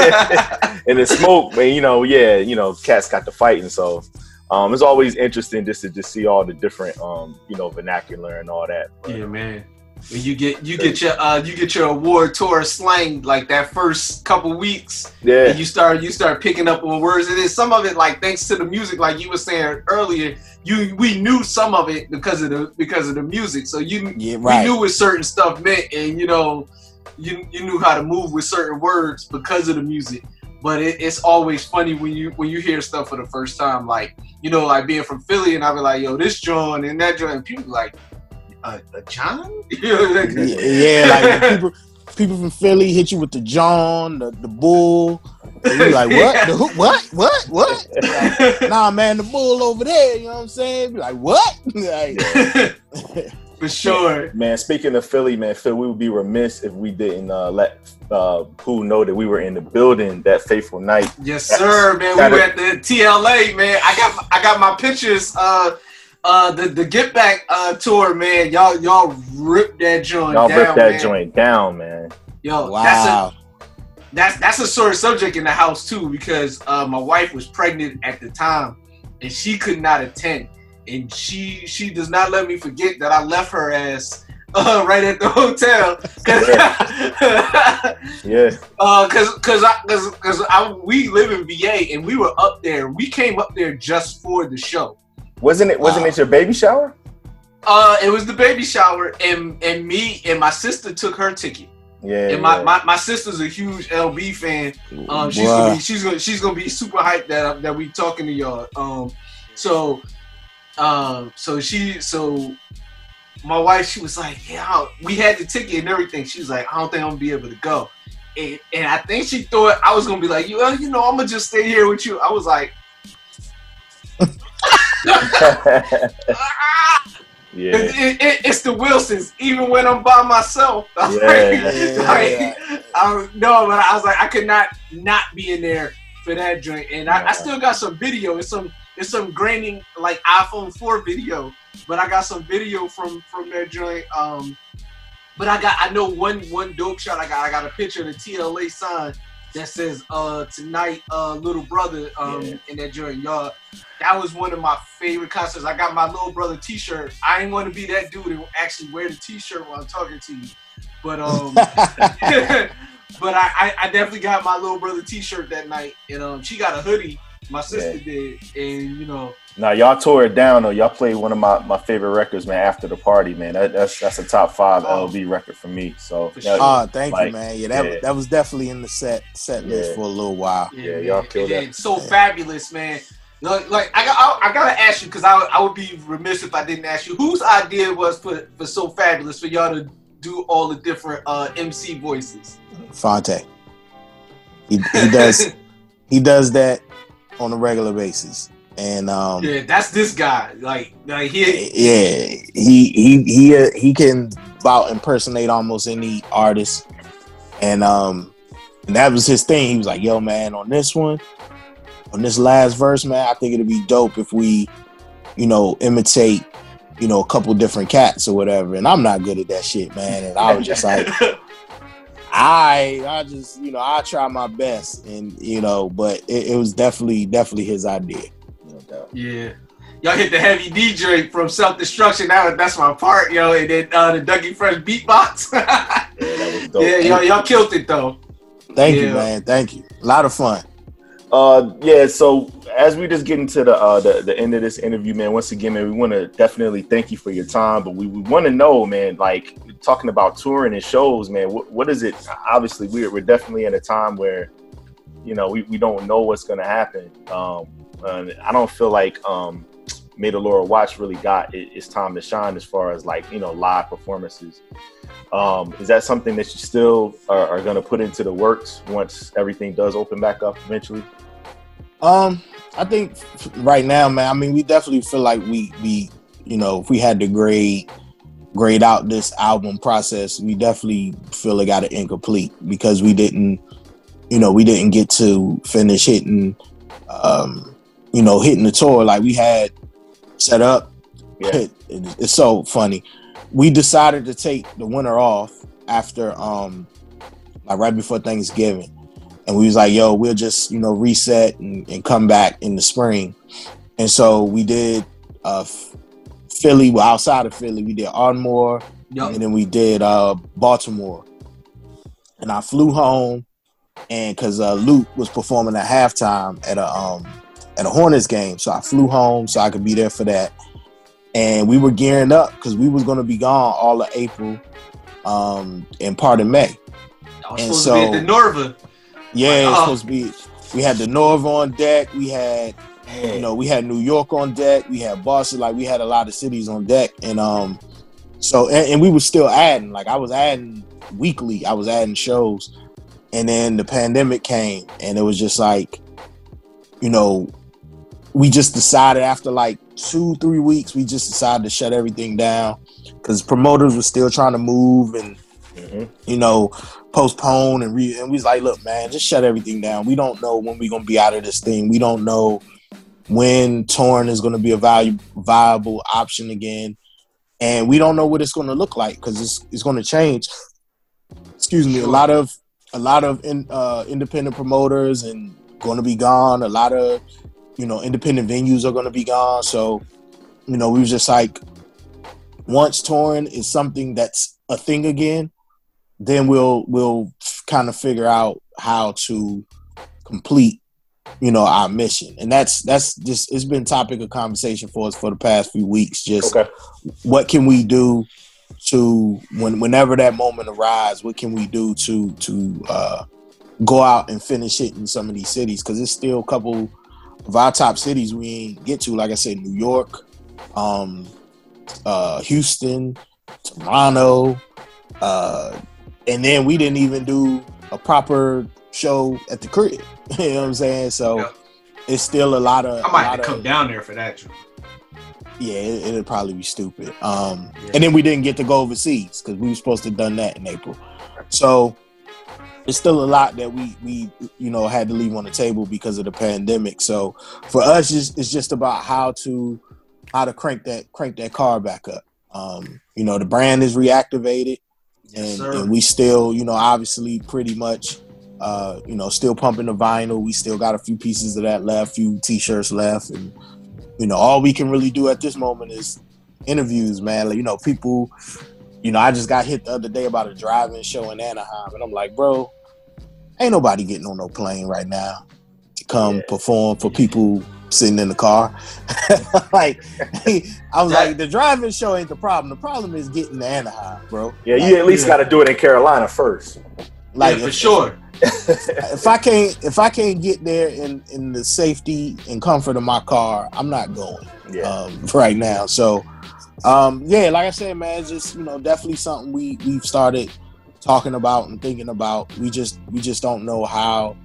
Speaker 11: and the smoke, man, you know, yeah, you know, cats got to fighting. So um, it's always interesting just to just see all the different, um, you know, vernacular and all that.
Speaker 12: Yeah, man. When you get you get your uh you get your award tour slang like that first couple weeks.
Speaker 11: Yeah.
Speaker 12: And you start you start picking up on words. And then some of it, like thanks to the music, like you were saying earlier, you we knew some of it because of the because of the music. So you
Speaker 9: Yeah,
Speaker 12: we knew what certain stuff meant, and you know, you you knew how to move with certain words because of the music. But it, it's always funny when you when you hear stuff for the first time, like you know, like being from Philly, and I be like, "Yo, this joint and that joint," and people be like, "A, a John?" You know, like-
Speaker 9: yeah, yeah, like people people from Philly hit you with the John, the, the bull. And you like what? The, who- what? What? What? Like, nah, man, the bull over there. You know what I'm saying? Be like what? like,
Speaker 12: For sure.
Speaker 11: Man, speaking of Philly, man, Phil, we would be remiss if we didn't uh, let uh, who know that we were in the building that fateful night.
Speaker 12: Yes, sir, man. We
Speaker 11: Gotta-
Speaker 12: were at the TLA, man. I got I got my pictures. Uh, uh, the the Get Back uh tour, man. Y'all y'all ripped that joint down.
Speaker 11: Y'all
Speaker 12: down,
Speaker 11: ripped that
Speaker 12: man.
Speaker 11: joint down, man.
Speaker 12: Yo,
Speaker 9: wow.
Speaker 12: that's a that's that's a sore subject in the house too because uh, my wife was pregnant at the time and she could not attend and she she does not let me forget that I left her ass uh, right at the hotel because
Speaker 11: Yeah.
Speaker 12: uh, cause, cause I, cause, cause I, we live in VA and we were up there. We came up there just for the show.
Speaker 11: Wasn't it wasn't
Speaker 9: Wow.
Speaker 11: it your baby shower?
Speaker 12: Uh, it was the baby shower and, and me and my sister took her ticket.
Speaker 11: Yeah.
Speaker 12: And my,
Speaker 11: yeah.
Speaker 12: my, my sister's a huge LB fan. Um, she's
Speaker 9: Bruh.
Speaker 12: gonna be she's gonna she's gonna be super hyped that that we talking to y'all. Um, so, um, so she so my wife she was like, yeah, we had the ticket and everything. She was like, I don't think I'm gonna be able to go. And, and I think she thought I was gonna be like, you, well, you know, I'm gonna just stay here with you. I was like!
Speaker 11: Yeah.
Speaker 12: It- it- it- it's the Wilsons, even when I'm by myself. I was
Speaker 11: Yeah.
Speaker 12: like, like, I, no, but I was like, I could not not be in there for that joint, and I, I still got some video. It's some it's some graining like iPhone 4 video, but I got some video from from that joint. Um, but I got I know one one dope shot. I got I got a picture of the TLA sign that says uh tonight uh little brother um
Speaker 11: Yeah.
Speaker 12: in that joint y'all. That was one of my favorite concerts. I got my little brother t-shirt. I ain't want to be that dude and actually wear the t-shirt while i'm talking to you. But um but I, I i definitely got my little brother t-shirt that night and um she got a hoodie my sister did and you know
Speaker 11: Now y'all tore it down though. Y'all played one of my, my favorite records, man. After the party, man. That, that's that's a top five
Speaker 12: Oh.
Speaker 11: LB record for me. So
Speaker 12: For sure.
Speaker 9: Ah, thank
Speaker 11: like,
Speaker 9: you, man. Yeah, that
Speaker 11: yeah.
Speaker 9: that was definitely in the set set list
Speaker 11: Yeah.
Speaker 9: for a little while.
Speaker 11: Yeah, y'all
Speaker 12: man.
Speaker 11: killed
Speaker 12: and
Speaker 11: that.
Speaker 12: then so fabulous man like, like I, got, I, I gotta ask you because I, would- I would be remiss if I didn't ask you whose idea was for, for so fabulous for y'all to do all the different uh, MC voices.
Speaker 9: Phonte. He, he does he does that on a regular basis, and um,
Speaker 12: yeah, that's this guy. Like, like he,
Speaker 9: yeah, he he he uh, he can about impersonate almost any artist, and um, and that was his thing. He was like, "Yo, man, on this one, on this last verse, man, I think it'd be dope if we, you know, imitate." You know, a couple different cats or whatever, and I'm not good at that shit, man. And I was just like, I I just you know I try my best and you know but it, it was definitely definitely his idea.
Speaker 11: No doubt.
Speaker 12: yeah. Y'all hit the heavy DJ from Self Destruction. That, that's my part, yo. And then uh, the Dougie Fresh beatbox.
Speaker 11: Yeah, that was dope.
Speaker 12: yeah, y'all, y'all killed it though.
Speaker 9: Thank you, man. Thank you. A lot of fun.
Speaker 11: Uh, yeah. So as we just get into the uh, the, the end of this interview, man, once again, man, we want to definitely thank you for your time, but we, we want to know, man, like talking about touring and shows, man, what, what is it? Obviously, we're we're definitely in a time where, you know, we, we don't know what's gonna happen. Um, I don't feel like um, May the Lord Watch really got it, its time to shine as far as like you know live performances. Um, is that something that you still are, are going to put into the works once everything does open back up eventually?
Speaker 9: Um, I think right now, man. I mean, we definitely feel like we we you know if we had to grade grade out this album process, we definitely feel it got it incomplete because we didn't you know we didn't get to finish hitting um you know hitting the tour like we had set up.
Speaker 11: Yeah.
Speaker 9: It- it's so funny. We decided to take the winter off after um like right before Thanksgiving. And we was like, yo, we'll just, you know, reset and, and come back in the spring. And so we did uh Philly, well outside of Philly, we did Ardmore
Speaker 12: Yup.
Speaker 9: and then we did uh Baltimore. And I flew home and cause uh Lute was performing at halftime at a um at a Hornets game. So I flew home so I could be there for that. And we were gearing up because we was gonna be gone all of April um and part of May.
Speaker 12: I was
Speaker 9: And
Speaker 12: supposed to be
Speaker 9: so-
Speaker 12: at the Norva.
Speaker 9: Yeah, it was
Speaker 12: Oh.
Speaker 9: supposed to be. We had the Norv on deck. We had, you know, we had New York on deck. We had Boston. Like we had a lot of cities on deck, and um, so and, and we were still adding. Like I was adding weekly. I was adding shows, and then the pandemic came, and it was just like, you know, we just decided after like two, three weeks, we just decided to shut everything down because promoters were still trying to move and you know postpone and re- and we was like, look, man, just shut everything down. We don't know when we're gonna be out of this thing. We don't know when torn is gonna be a value viable option again, and we don't know what it's gonna look like because it's it's gonna change. Excuse me, a lot of a lot of in, uh, independent promoters and going to be gone. A lot of you know independent venues are going to be gone. So you know we was just like, once touring is something that's a thing again, then we'll we'll kind of figure out how to complete you know our mission. And that's that's just it's been topic of conversation for us for the past few weeks. Just
Speaker 11: Okay.
Speaker 9: what can we do to when whenever that moment arrives what can we do to to uh go out and finish it in some of these cities? Because it's still a couple of our top cities we ain't get to. Like i said new york um uh houston toronto uh and then we didn't even do a proper show at the crib you know what i'm saying so it's still a lot of
Speaker 12: I might have to come
Speaker 9: of,
Speaker 12: down there for that.
Speaker 9: Yeah, it, it'd probably be stupid. Um, and then we didn't get to go overseas because we were supposed to have done that in April. So it's still a lot that we we you know had to leave on the table because of the pandemic. So for us, it's, it's just about how to how to crank that crank that car back up. Um, you know, the brand is reactivated, and,
Speaker 12: sir.
Speaker 9: and we still you know obviously pretty much. Uh, you know, still pumping the vinyl. We still got a few pieces of that left, few t-shirts left, and you know, all we can really do at this moment is interviews, man. Like, you know, people, you know, I just got hit the other day about a driving show in Anaheim, and I'm like, bro, ain't nobody getting on no plane right now to come perform for people sitting in the car. like, I was like, the driving show ain't the problem. The problem is getting to Anaheim, bro.
Speaker 11: Yeah, you at least got to do it in Carolina first.
Speaker 9: Like
Speaker 12: for
Speaker 9: if-
Speaker 12: sure.
Speaker 9: if I can't if I can't get there in in the safety and comfort of my car, I'm not going. Um, right now. So um yeah, like I said, man, it's just you know, definitely something we we've started talking about and thinking about. We just we just don't know how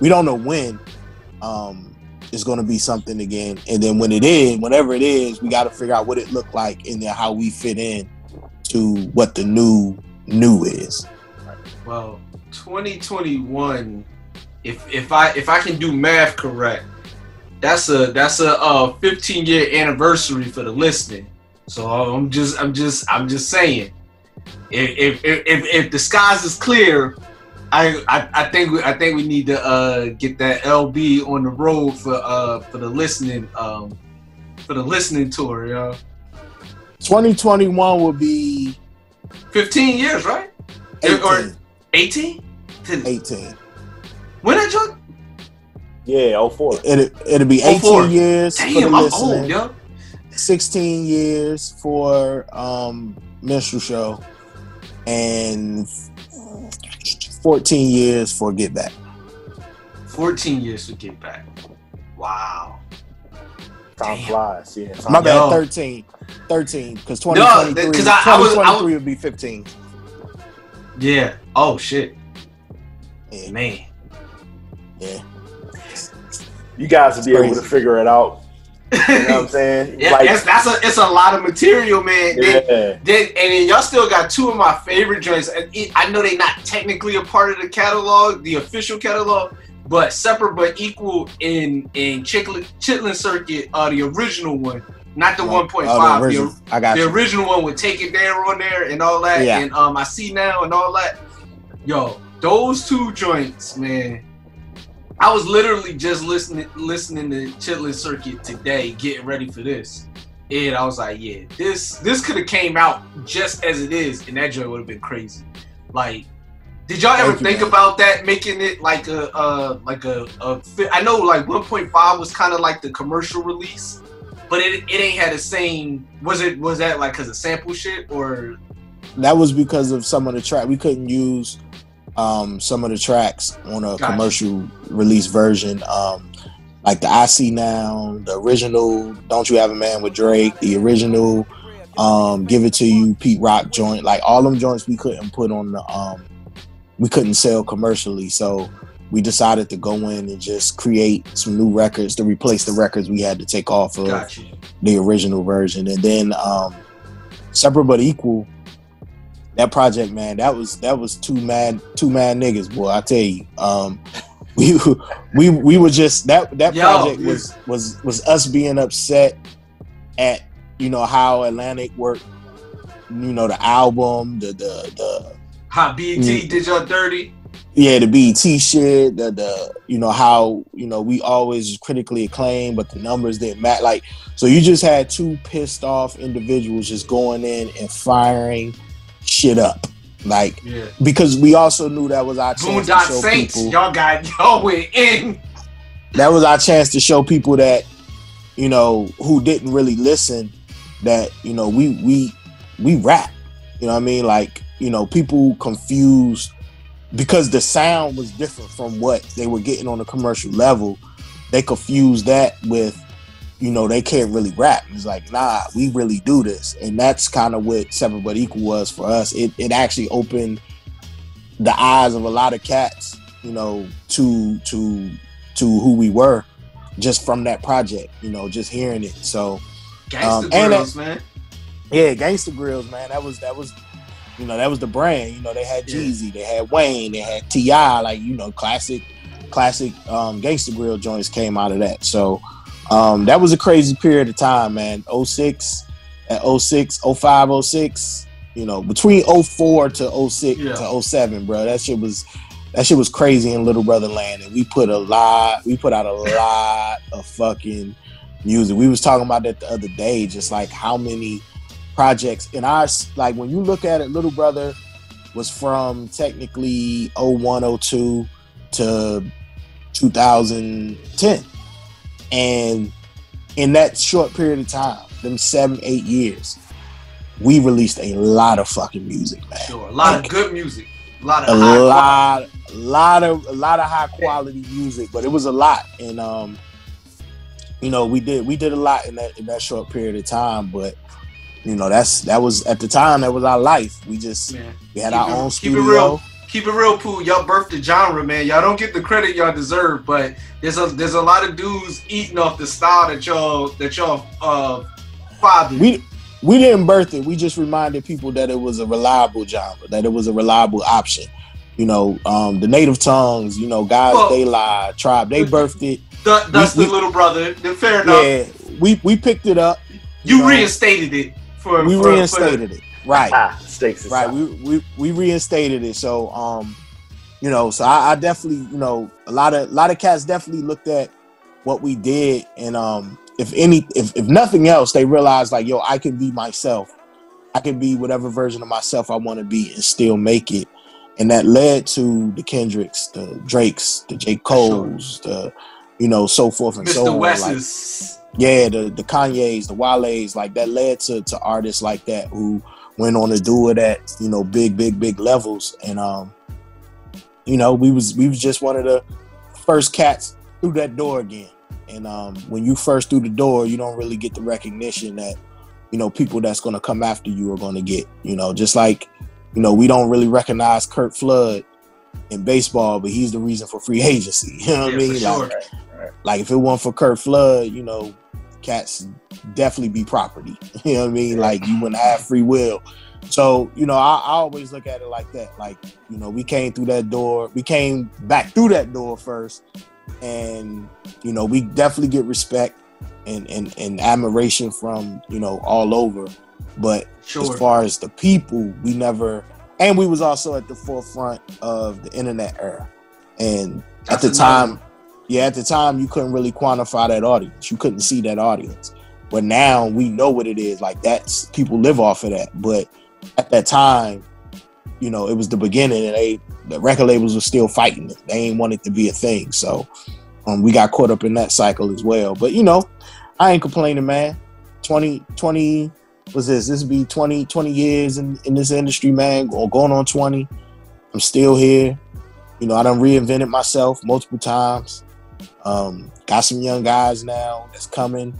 Speaker 9: we don't know when um it's gonna be something again. And then when it is, whenever it is, we gotta figure out what it looked like and then how we fit in to what the new new is.
Speaker 12: Well, 2021. If if I if I can do math correct, that's a that's a uh 15 year anniversary for the listening. So I'm just I'm just I'm just saying, if if if, if the skies is clear, I, I I think we I think we need to uh get that LB on the road for uh for the listening um for the listening tour, yo.
Speaker 9: 2021 will be
Speaker 12: 15 years, right?
Speaker 9: 18.
Speaker 12: Or 18?
Speaker 9: 18.
Speaker 12: When did you?
Speaker 11: Yeah, 04.
Speaker 9: It'll, it'll be 18
Speaker 12: 04.
Speaker 9: years for the
Speaker 12: Damn, I'm
Speaker 9: listening.
Speaker 12: old, yo.
Speaker 9: 16 years for um minstrel show and 14 years for get back
Speaker 12: 14 years to get back. Wow.
Speaker 11: Time flies. Yeah,
Speaker 9: my bad
Speaker 12: Yo.
Speaker 9: 13 13 because
Speaker 12: No,
Speaker 9: 2023
Speaker 12: 'cause I- I was- I
Speaker 9: 2023
Speaker 12: was-
Speaker 9: would be 15
Speaker 12: Yeah. Oh shit. Man.
Speaker 9: Yeah.
Speaker 11: You guys will be able to figure it out. You know what I'm saying?
Speaker 12: Yeah,
Speaker 11: Like-
Speaker 12: it's, that's a it's a lot of material, man.
Speaker 11: Yeah.
Speaker 12: then- and then y'all still got two of my favorite joints. I know they're not technically a part of the catalog, the official catalog, but separate but equal in in Chitlin, Chitlin Circuit, uh, the original one, not the
Speaker 9: Oh,
Speaker 12: one point
Speaker 9: oh, the
Speaker 12: five. The,
Speaker 9: original. I got
Speaker 12: the
Speaker 9: you.
Speaker 12: original one with take it there on there and all that,
Speaker 9: Yeah.
Speaker 12: and um, I see now and all that. Yo, those two joints, man. I was literally just listening listening to Chitlin Circuit today, getting ready for this. And I was like, yeah, this this could have came out just as it is, and that joint would have been crazy. Like, did y'all ever
Speaker 9: Thank
Speaker 12: think
Speaker 9: man.
Speaker 12: about that, making it like a uh like a, a I know like 1.5 was kind of like the commercial release, but it, it ain't had the same. Was it was that like because of sample shit or
Speaker 9: that was because of some of the track we couldn't use um some of the tracks on a
Speaker 12: Gotcha.
Speaker 9: commercial release version um like the I See Now, the original Don't You Have a Man with Drake, the original um, Give It To You, Pete Rock joint, like all them joints we couldn't put on the um we couldn't sell commercially. So we decided to go in and just create some new records to replace the records we had to take off of
Speaker 12: Gotcha.
Speaker 9: the original version. And then um Separate But Equal, that project, man, that was that was two mad two mad niggas, boy. I tell you. Um we we we were just that that
Speaker 12: Yo,
Speaker 9: project
Speaker 12: yeah.
Speaker 9: was was was us being upset at you know how Atlantic worked, you know, the album, the the the
Speaker 12: How BT
Speaker 9: Mm.
Speaker 12: did y'all dirty?
Speaker 9: yeah, the BET shit, the the you know how you know we always critically acclaimed, but the numbers didn't match. Like, so you just had two pissed off individuals just going in and firing shit up, like
Speaker 12: Yeah.
Speaker 9: because we also knew that was our chance to
Speaker 12: Boondock
Speaker 9: show
Speaker 12: Saints,
Speaker 9: people
Speaker 12: y'all got y'all went in.
Speaker 9: that was our chance to show people that you know who didn't really listen that you know we we we rap. You know what i mean? Like you know people confused because the sound was different from what they were getting on the commercial level. They confused that with you know they can't really rap. It's like nah we really do this. And that's kind of what seven but equal was for us. It, it actually opened the eyes of a lot of cats you know to to to who we were just from that project you know just hearing it. So
Speaker 12: Gangsta
Speaker 9: Um,
Speaker 12: Grillz,
Speaker 9: that-
Speaker 12: man.
Speaker 9: yeah Gangsta Grillz man that was that was you know that was the brand. You know they had
Speaker 12: Yeah.
Speaker 9: jeezy they had wayne they had ti like you know classic classic um gangsta grill joints came out of that. So um that was a crazy period of time man. 06 at 06 05 06 you know between 04 to 06
Speaker 12: Yeah.
Speaker 9: to 07 bro. That shit was that shit was crazy in little brother land and we put a lot we put out a lot of fucking music. We was talking about that the other day just like how many projects in our like when you look at it little brother was from technically 01 02 to 2010 and in that short period of time them seven eight years we released a lot of fucking music man
Speaker 12: Sure. A lot of good music. A lot of high
Speaker 9: lot, a lot of a lot of high quality music, but it was a lot, and um, you know, we did we did a lot in that in that short period of time, but you know, that's that was at the time that was our life. We just
Speaker 12: Man.
Speaker 9: we had
Speaker 12: Keep
Speaker 9: our
Speaker 12: it-
Speaker 9: own
Speaker 12: keep
Speaker 9: studio.
Speaker 12: it real. Keep it real, Pooh. Y'all birthed the genre, man. Y'all don't get the credit y'all deserve, but there's a there's a lot of dudes eating off the style that y'all that y'all uh fathered.
Speaker 9: We we didn't birth it. We just reminded people that it was a reliable genre, that it was a reliable option. You know, um, the native tongues, you know, guys,
Speaker 12: Well-
Speaker 9: they lie, tribe, they birthed it.
Speaker 12: Du- That's
Speaker 9: we-
Speaker 12: the little brother. Then fair enough.
Speaker 9: Yeah, we we picked it up.
Speaker 12: You
Speaker 9: know.
Speaker 12: reinstated it for
Speaker 9: we
Speaker 12: for- for
Speaker 9: reinstated it right.
Speaker 11: Ah, stakes
Speaker 9: right. We, we we reinstated it. So um you know so I, I definitely you know a lot of a lot of cats definitely looked at what we did. And um if any if, if nothing else they realized like yo i can be myself. I can be whatever version of myself i want to be and still make it. And that led to the kendricks the drakes the j. Coles the you know so forth and so
Speaker 12: Mr.
Speaker 9: on.
Speaker 12: West
Speaker 9: like,
Speaker 12: is
Speaker 9: yeah, the the Kanyes, the Wale's, like that led to to artists like that who went on to do it at you know big, big, big levels. And um, you know, we was we was just one of the first cats through that door again. And um, when you first through the door, you don't really get the recognition that you know people that's going to come after you are going to get. You know, just like you know, we don't really recognize Curt Flood in baseball, but he's the reason for free agency. You know what I mean?
Speaker 12: for
Speaker 9: Like,
Speaker 12: sure.
Speaker 9: like if it weren't for Curt Flood, you know, cats definitely be property. You know what I mean? Like you wouldn't have free will. So, you know, I, I always look at it like that. Like, you know, we came through that door, we came back through that door first. And, you know, we definitely get respect and, and, and admiration from, you know, all over. But
Speaker 12: Sure.
Speaker 9: as far as the people, we never and we was also at the forefront of the internet era. And at the time, yeah, at the time you couldn't really quantify that audience. You couldn't see that audience. But now we know what it is. Like that's people live off of that. But at that time, you know, it was the beginning and they the record labels were still fighting it. They ain't want it to be a thing. So um we got caught up in that cycle as well. But you know, I ain't complaining, man. 20 20 was this? This would be 20, 20 years in, in this industry, man, or going on 20. I'm still here. You know, I done reinvented myself multiple times. Um, got some young guys now that's coming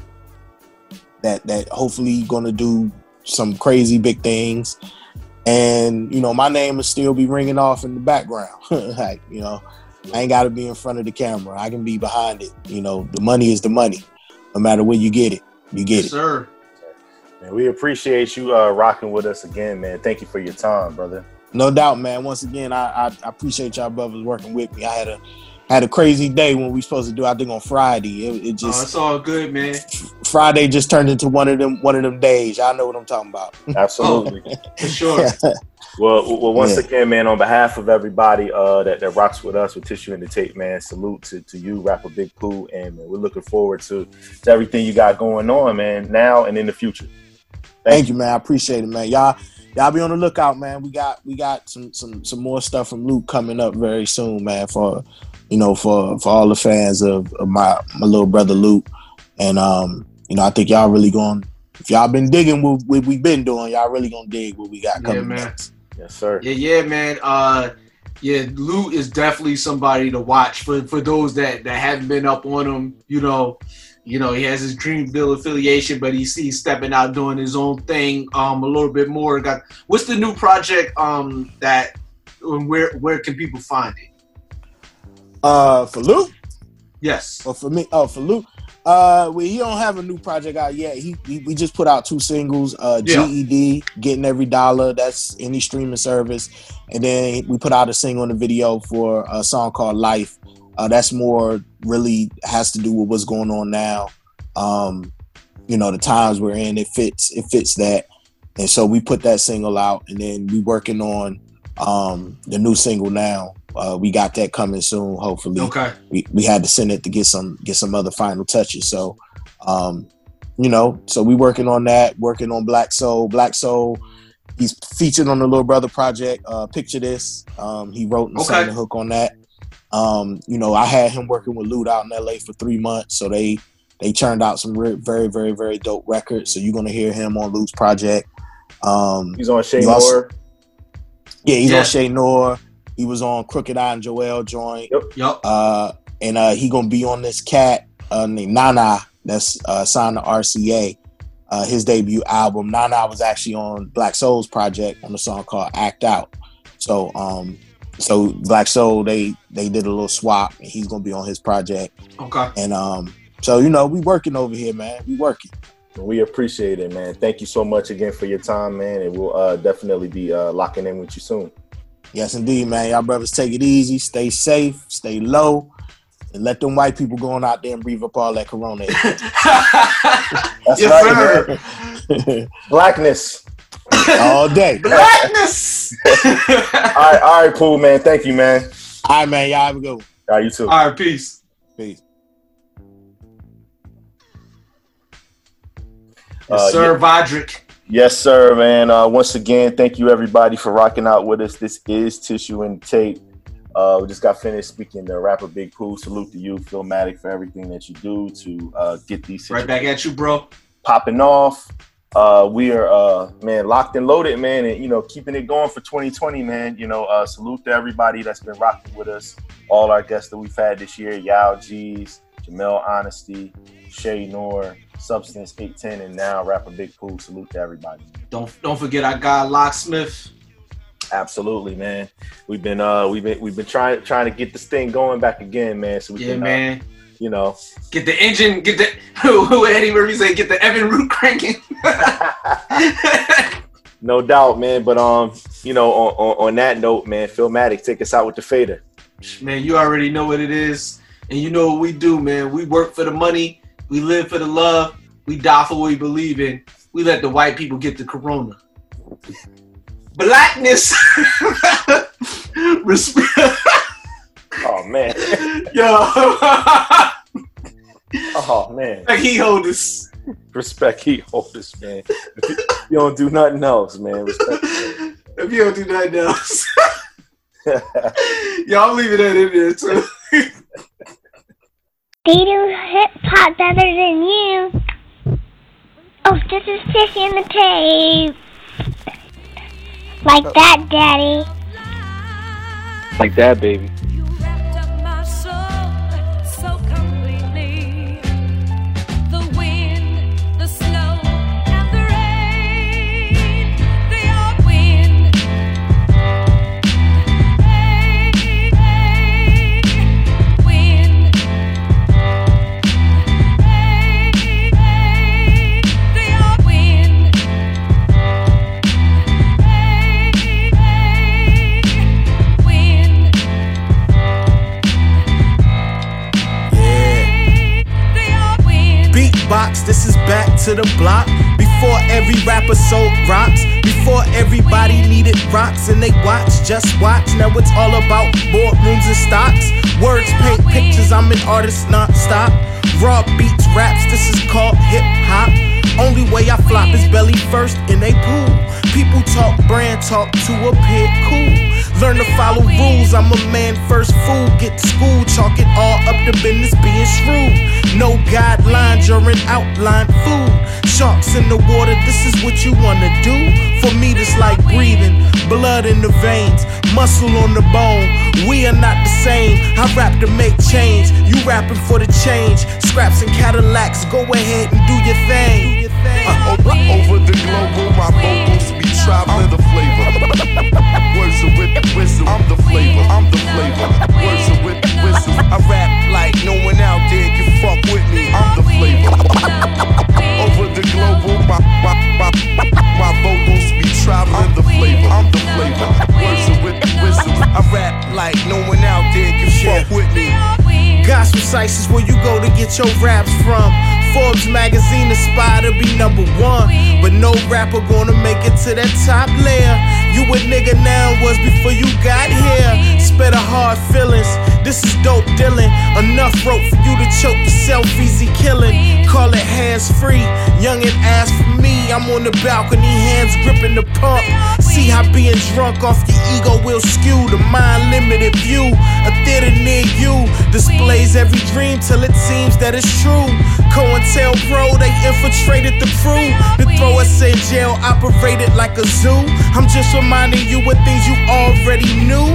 Speaker 9: that that hopefully gonna do some crazy big things, and you know my name will still be ringing off in the background. like you know, I ain't got to be in front of the camera. I can be behind it. You know, the money is the money. No matter where you get it, you get
Speaker 12: Yes,
Speaker 9: it.
Speaker 12: sir.
Speaker 11: Man, we appreciate you uh, rocking with us again, man. Thank you for your time, brother.
Speaker 9: No doubt, man. Once again, I, I, I appreciate y'all brothers working with me. I had a had a crazy day when we supposed to do. I think on Friday. It, it
Speaker 12: Oh,
Speaker 9: just
Speaker 12: it's all good, man.
Speaker 9: Friday just turned into one of them one of them days. Y'all know what I'm talking about.
Speaker 11: Absolutely.
Speaker 12: For sure.
Speaker 11: Well, well, once
Speaker 9: Yeah.
Speaker 11: again, man, on behalf of everybody uh, that, that rocks with us with Tissue and the Tape, man, salute to, to you, rapper Big Pooh, and man, we're looking forward to, to everything you got going on, man, now and in the future.
Speaker 9: Thank you, man. I appreciate it, man. Y'all, y'all be on the lookout, man. We got we got some some some more stuff from Lute coming up very soon, man. For you know, for for all the fans of, of my my little brother Lute, and um, you know, I think y'all really going. If y'all been digging what, what we been doing, y'all really gonna dig what we got
Speaker 12: Yeah,
Speaker 9: coming
Speaker 12: man.
Speaker 9: next.
Speaker 11: Yes, sir.
Speaker 12: Yeah, yeah, man. Uh, yeah, Lute is definitely somebody to watch for for those that that haven't been up on him. You know, you know he has his Dreamville affiliation, but he's he's stepping out doing his own thing. Um, a little bit more. Got what's the new project? Um, that where where can people find it?
Speaker 9: Uh, for Lute,
Speaker 12: Yes.
Speaker 9: or for me, oh for Lute, uh, we he don't have a new project out yet. He, he we just put out two singles. Uh,
Speaker 12: Yeah.
Speaker 9: GED, getting every dollar. That's any streaming service, and then we put out a single and a video for a song called Life. Uh, that's more really has to do with what's going on now. Um, you know, the times we're in. It fits. It fits that, and so we put that single out, and then we working on um the new single now. Uh, we got that coming soon, hopefully
Speaker 12: Okay.
Speaker 9: we, we had to send it to get some get some other final touches. So, um, you know, so we working on that, working on Blakk Soul. Blakk Soul, he's featured on the Little Brother project. Uh, Picture this. Um, he wrote and sang
Speaker 12: Okay.
Speaker 9: the hook on that. Um, you know, I had him working with Lute out in LA for three months, so they they turned out some re- very very very dope records. So you're gonna hear him on Lute's project. Um,
Speaker 11: He's on Che
Speaker 9: You also-
Speaker 11: Moore.
Speaker 9: yeah, he's
Speaker 12: Yeah.
Speaker 9: on Che Noir. He was on Crooked I and Joell joint.
Speaker 12: Yep.
Speaker 9: Uh, and uh, he gonna be on this cat uh, named Nana that's uh, signed to RCA. Uh, his debut album. Nana was actually on Blakk Soul's project on a song called Act Out. So um, so Blakk Soul they they did a little swap, and he's gonna be on his project.
Speaker 12: Okay.
Speaker 9: And um, so you know we working over here, man. We working.
Speaker 11: We appreciate it, man. Thank you so much again for your time, man, and we'll uh, definitely be uh, locking in with you soon.
Speaker 9: Yes, indeed, man. Y'all brothers take it easy, stay safe, stay low, and let them white people going out there and breathe up all that corona.
Speaker 11: That's
Speaker 12: Yes,
Speaker 11: right,
Speaker 12: sir.
Speaker 11: Blackness.
Speaker 9: all day.
Speaker 12: Blackness.
Speaker 11: All right, all right, cool, man. Thank you, man.
Speaker 9: All right, man. Y'all have a good one.
Speaker 11: All right, you too.
Speaker 12: All right. Peace.
Speaker 9: Peace.
Speaker 12: Yes,
Speaker 11: Uh,
Speaker 12: sir, Vodrick.
Speaker 11: Yes, sir, man. Uh, once again, thank you everybody for rocking out with us. This is Tissue and Tape. Uh, we just got finished speaking to rapper Big Pooh. Salute to you, Philmatic, for everything that you do to uh, get these
Speaker 12: Right back at you, bro.
Speaker 11: popping off. Uh, we are uh, man locked and loaded, man, and you know keeping it going for 2020, man. You know, uh, salute to everybody that's been rocking with us. All our guests that we've had this year: Yao G's, Jamil Honesty, Che Noir, Substance 810, and now rapper Big Pooh. Salute to everybody.
Speaker 12: Don't don't forget our guy Locksmith.
Speaker 11: Absolutely, man. We've been uh we've been we've been trying trying to get this thing going back again, man. So we
Speaker 12: Yeah,
Speaker 11: can, uh,
Speaker 12: man.
Speaker 11: you know,
Speaker 12: Get the engine. Get the who Eddie Murphy say. Get the Evan Root cranking.
Speaker 11: no doubt, man. But um, you know, on, on, on that note, man, Philmatic, take us out with the fader.
Speaker 12: man, you already know what it is, and you know what we do, man. We work for the money. We live for the love. We die for what we believe in. We let the white people get the corona. Blackness. Respect.
Speaker 11: Oh man.
Speaker 12: Yo.
Speaker 11: oh man.
Speaker 12: Like he hold us.
Speaker 11: Respect he holders, man. you don't do nothing else, man. Respect.
Speaker 12: If you don't do nothing else. Y'all leave it that in there too.
Speaker 4: They do hip hop better than you. Oh, this is Fish in the tape. Like uh, that, Daddy.
Speaker 11: Like that, baby.
Speaker 9: Back to the block. Before every rapper sold rocks, before everybody needed rocks and they watch, just watch. Now it's all about boardrooms and stocks. Words paint pictures, I'm an artist non-stop. Raw beats, raps, this is called hip hop. Only way I flop is belly first in a pool. People talk brand talk to a pit cool. Learn to follow rules, I'm a man first fool. Get to school, chalk it all up to business being shrewd. No guidelines, you're an outline food. Sharks in the water, this is what you wanna do. For me, this like breathing, blood in the veins, muscle on the bone. We are not the same. I rap to make change, you rapping for the change. Scraps and Cadillacs, go ahead and do your thing.
Speaker 14: Uh, over the global, my vocals be traveling the flavor. Words of with wisdom, I'm the flavor, I'm the flavor. Words of with wisdom, I rap like no one out there can fuck with me. I'm the flavor. Over the global, my my my my vocals be traveling the flavor, I'm the flavor. Words of with wisdom, I rap like no one out there can fuck with me.
Speaker 9: Gospel sites is where you go to get your raps from. Forbes magazine aspire to be number one, but no rapper gonna make it to that top layer. You a nigga now was before you got here. Spit a hard feelings. This is dope Dylan. Enough rope for you to choke yourself, easy killing. Call it hands free. Young and ass for me. I'm on the balcony, hands gripping the pump. See how being drunk off your ego will skew the mind limited view. A theater near you displays every dream till it seems that it's true. COINTELPRO, they infiltrated the crew. To throw us in jail, operated like a zoo. I'm just reminding you of things you already knew.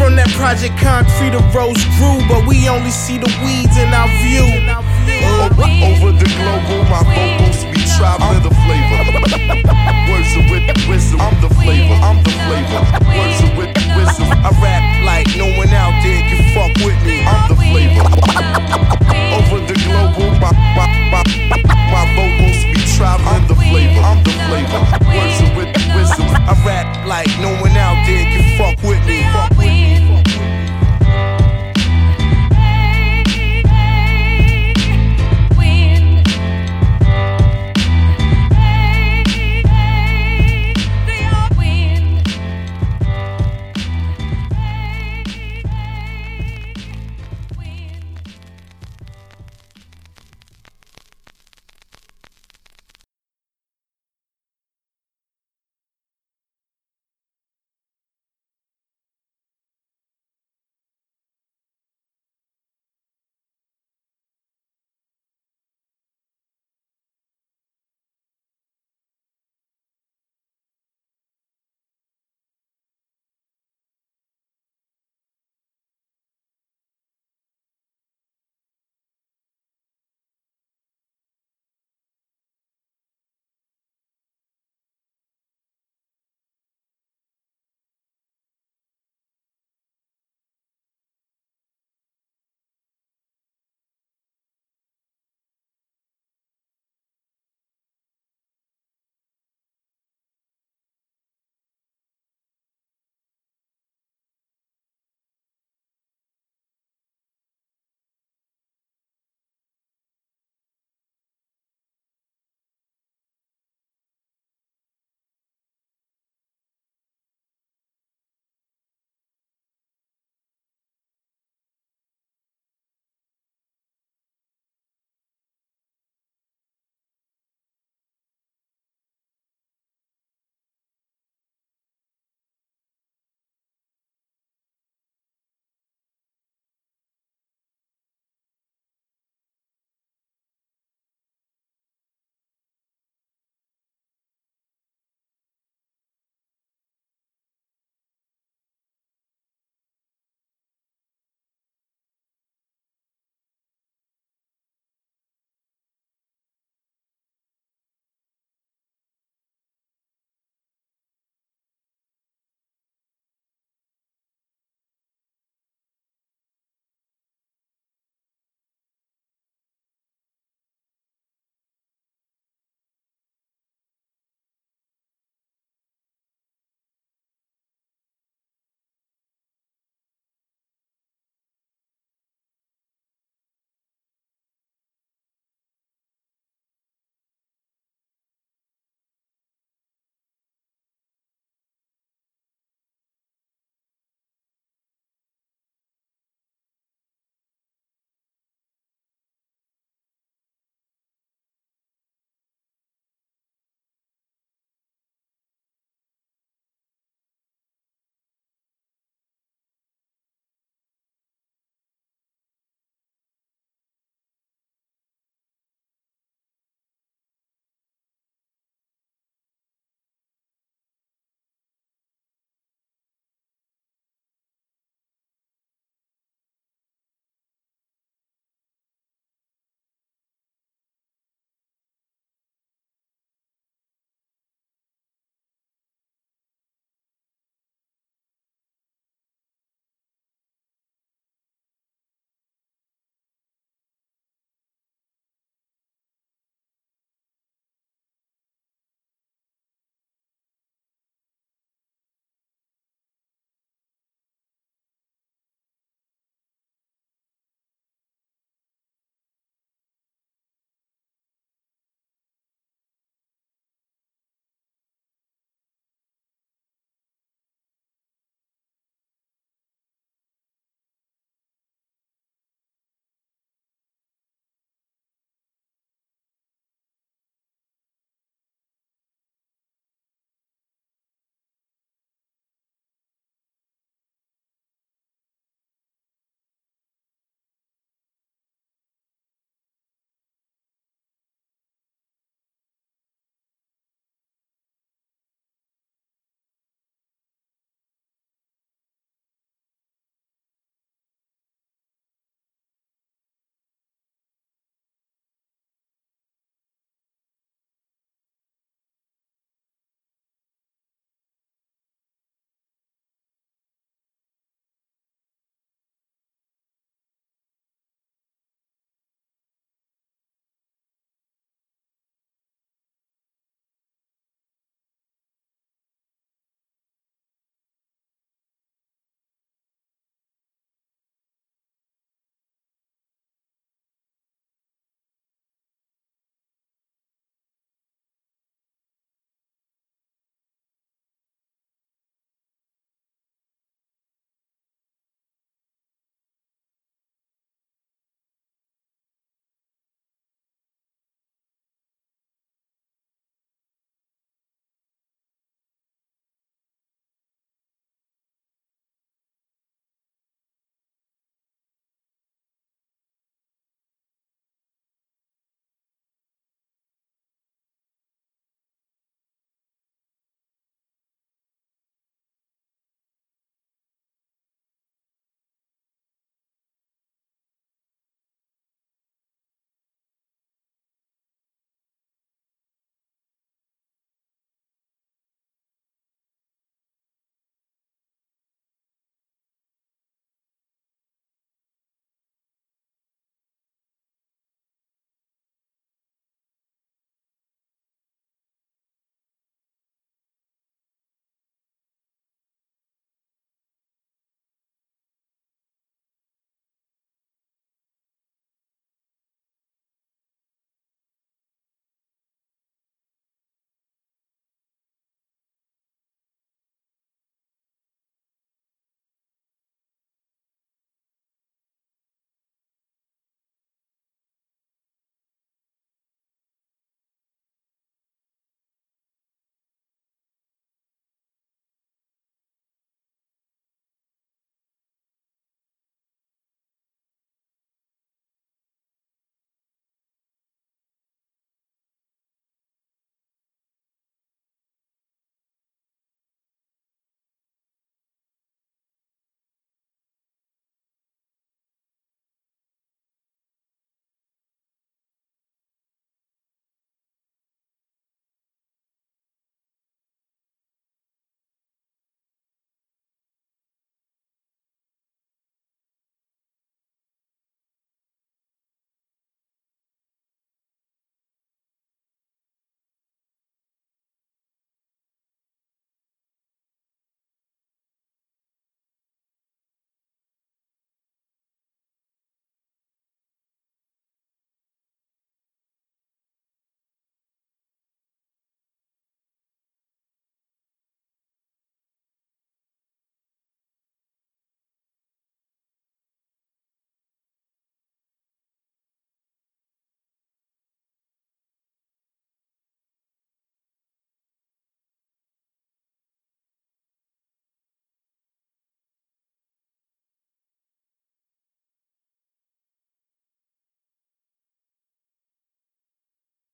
Speaker 9: From that project concrete, a rose grew, but we only see the weeds in our view.
Speaker 14: Uh, over, over the global, my vocals be traveling
Speaker 10: the flavor.
Speaker 14: Words
Speaker 10: of wit, wisdom,
Speaker 14: I'm the
Speaker 10: flavor,
Speaker 14: I'm the flavor.
Speaker 10: Words of wit,
Speaker 14: wisdom, I rap like no one out there can fuck with me. I'm
Speaker 10: the
Speaker 14: flavor. Over
Speaker 10: the
Speaker 14: global, my, my, my, my vocals be traveling the flavor, I'm the flavor. Words
Speaker 10: of
Speaker 14: wit, I rap like no one out there can fuck with me.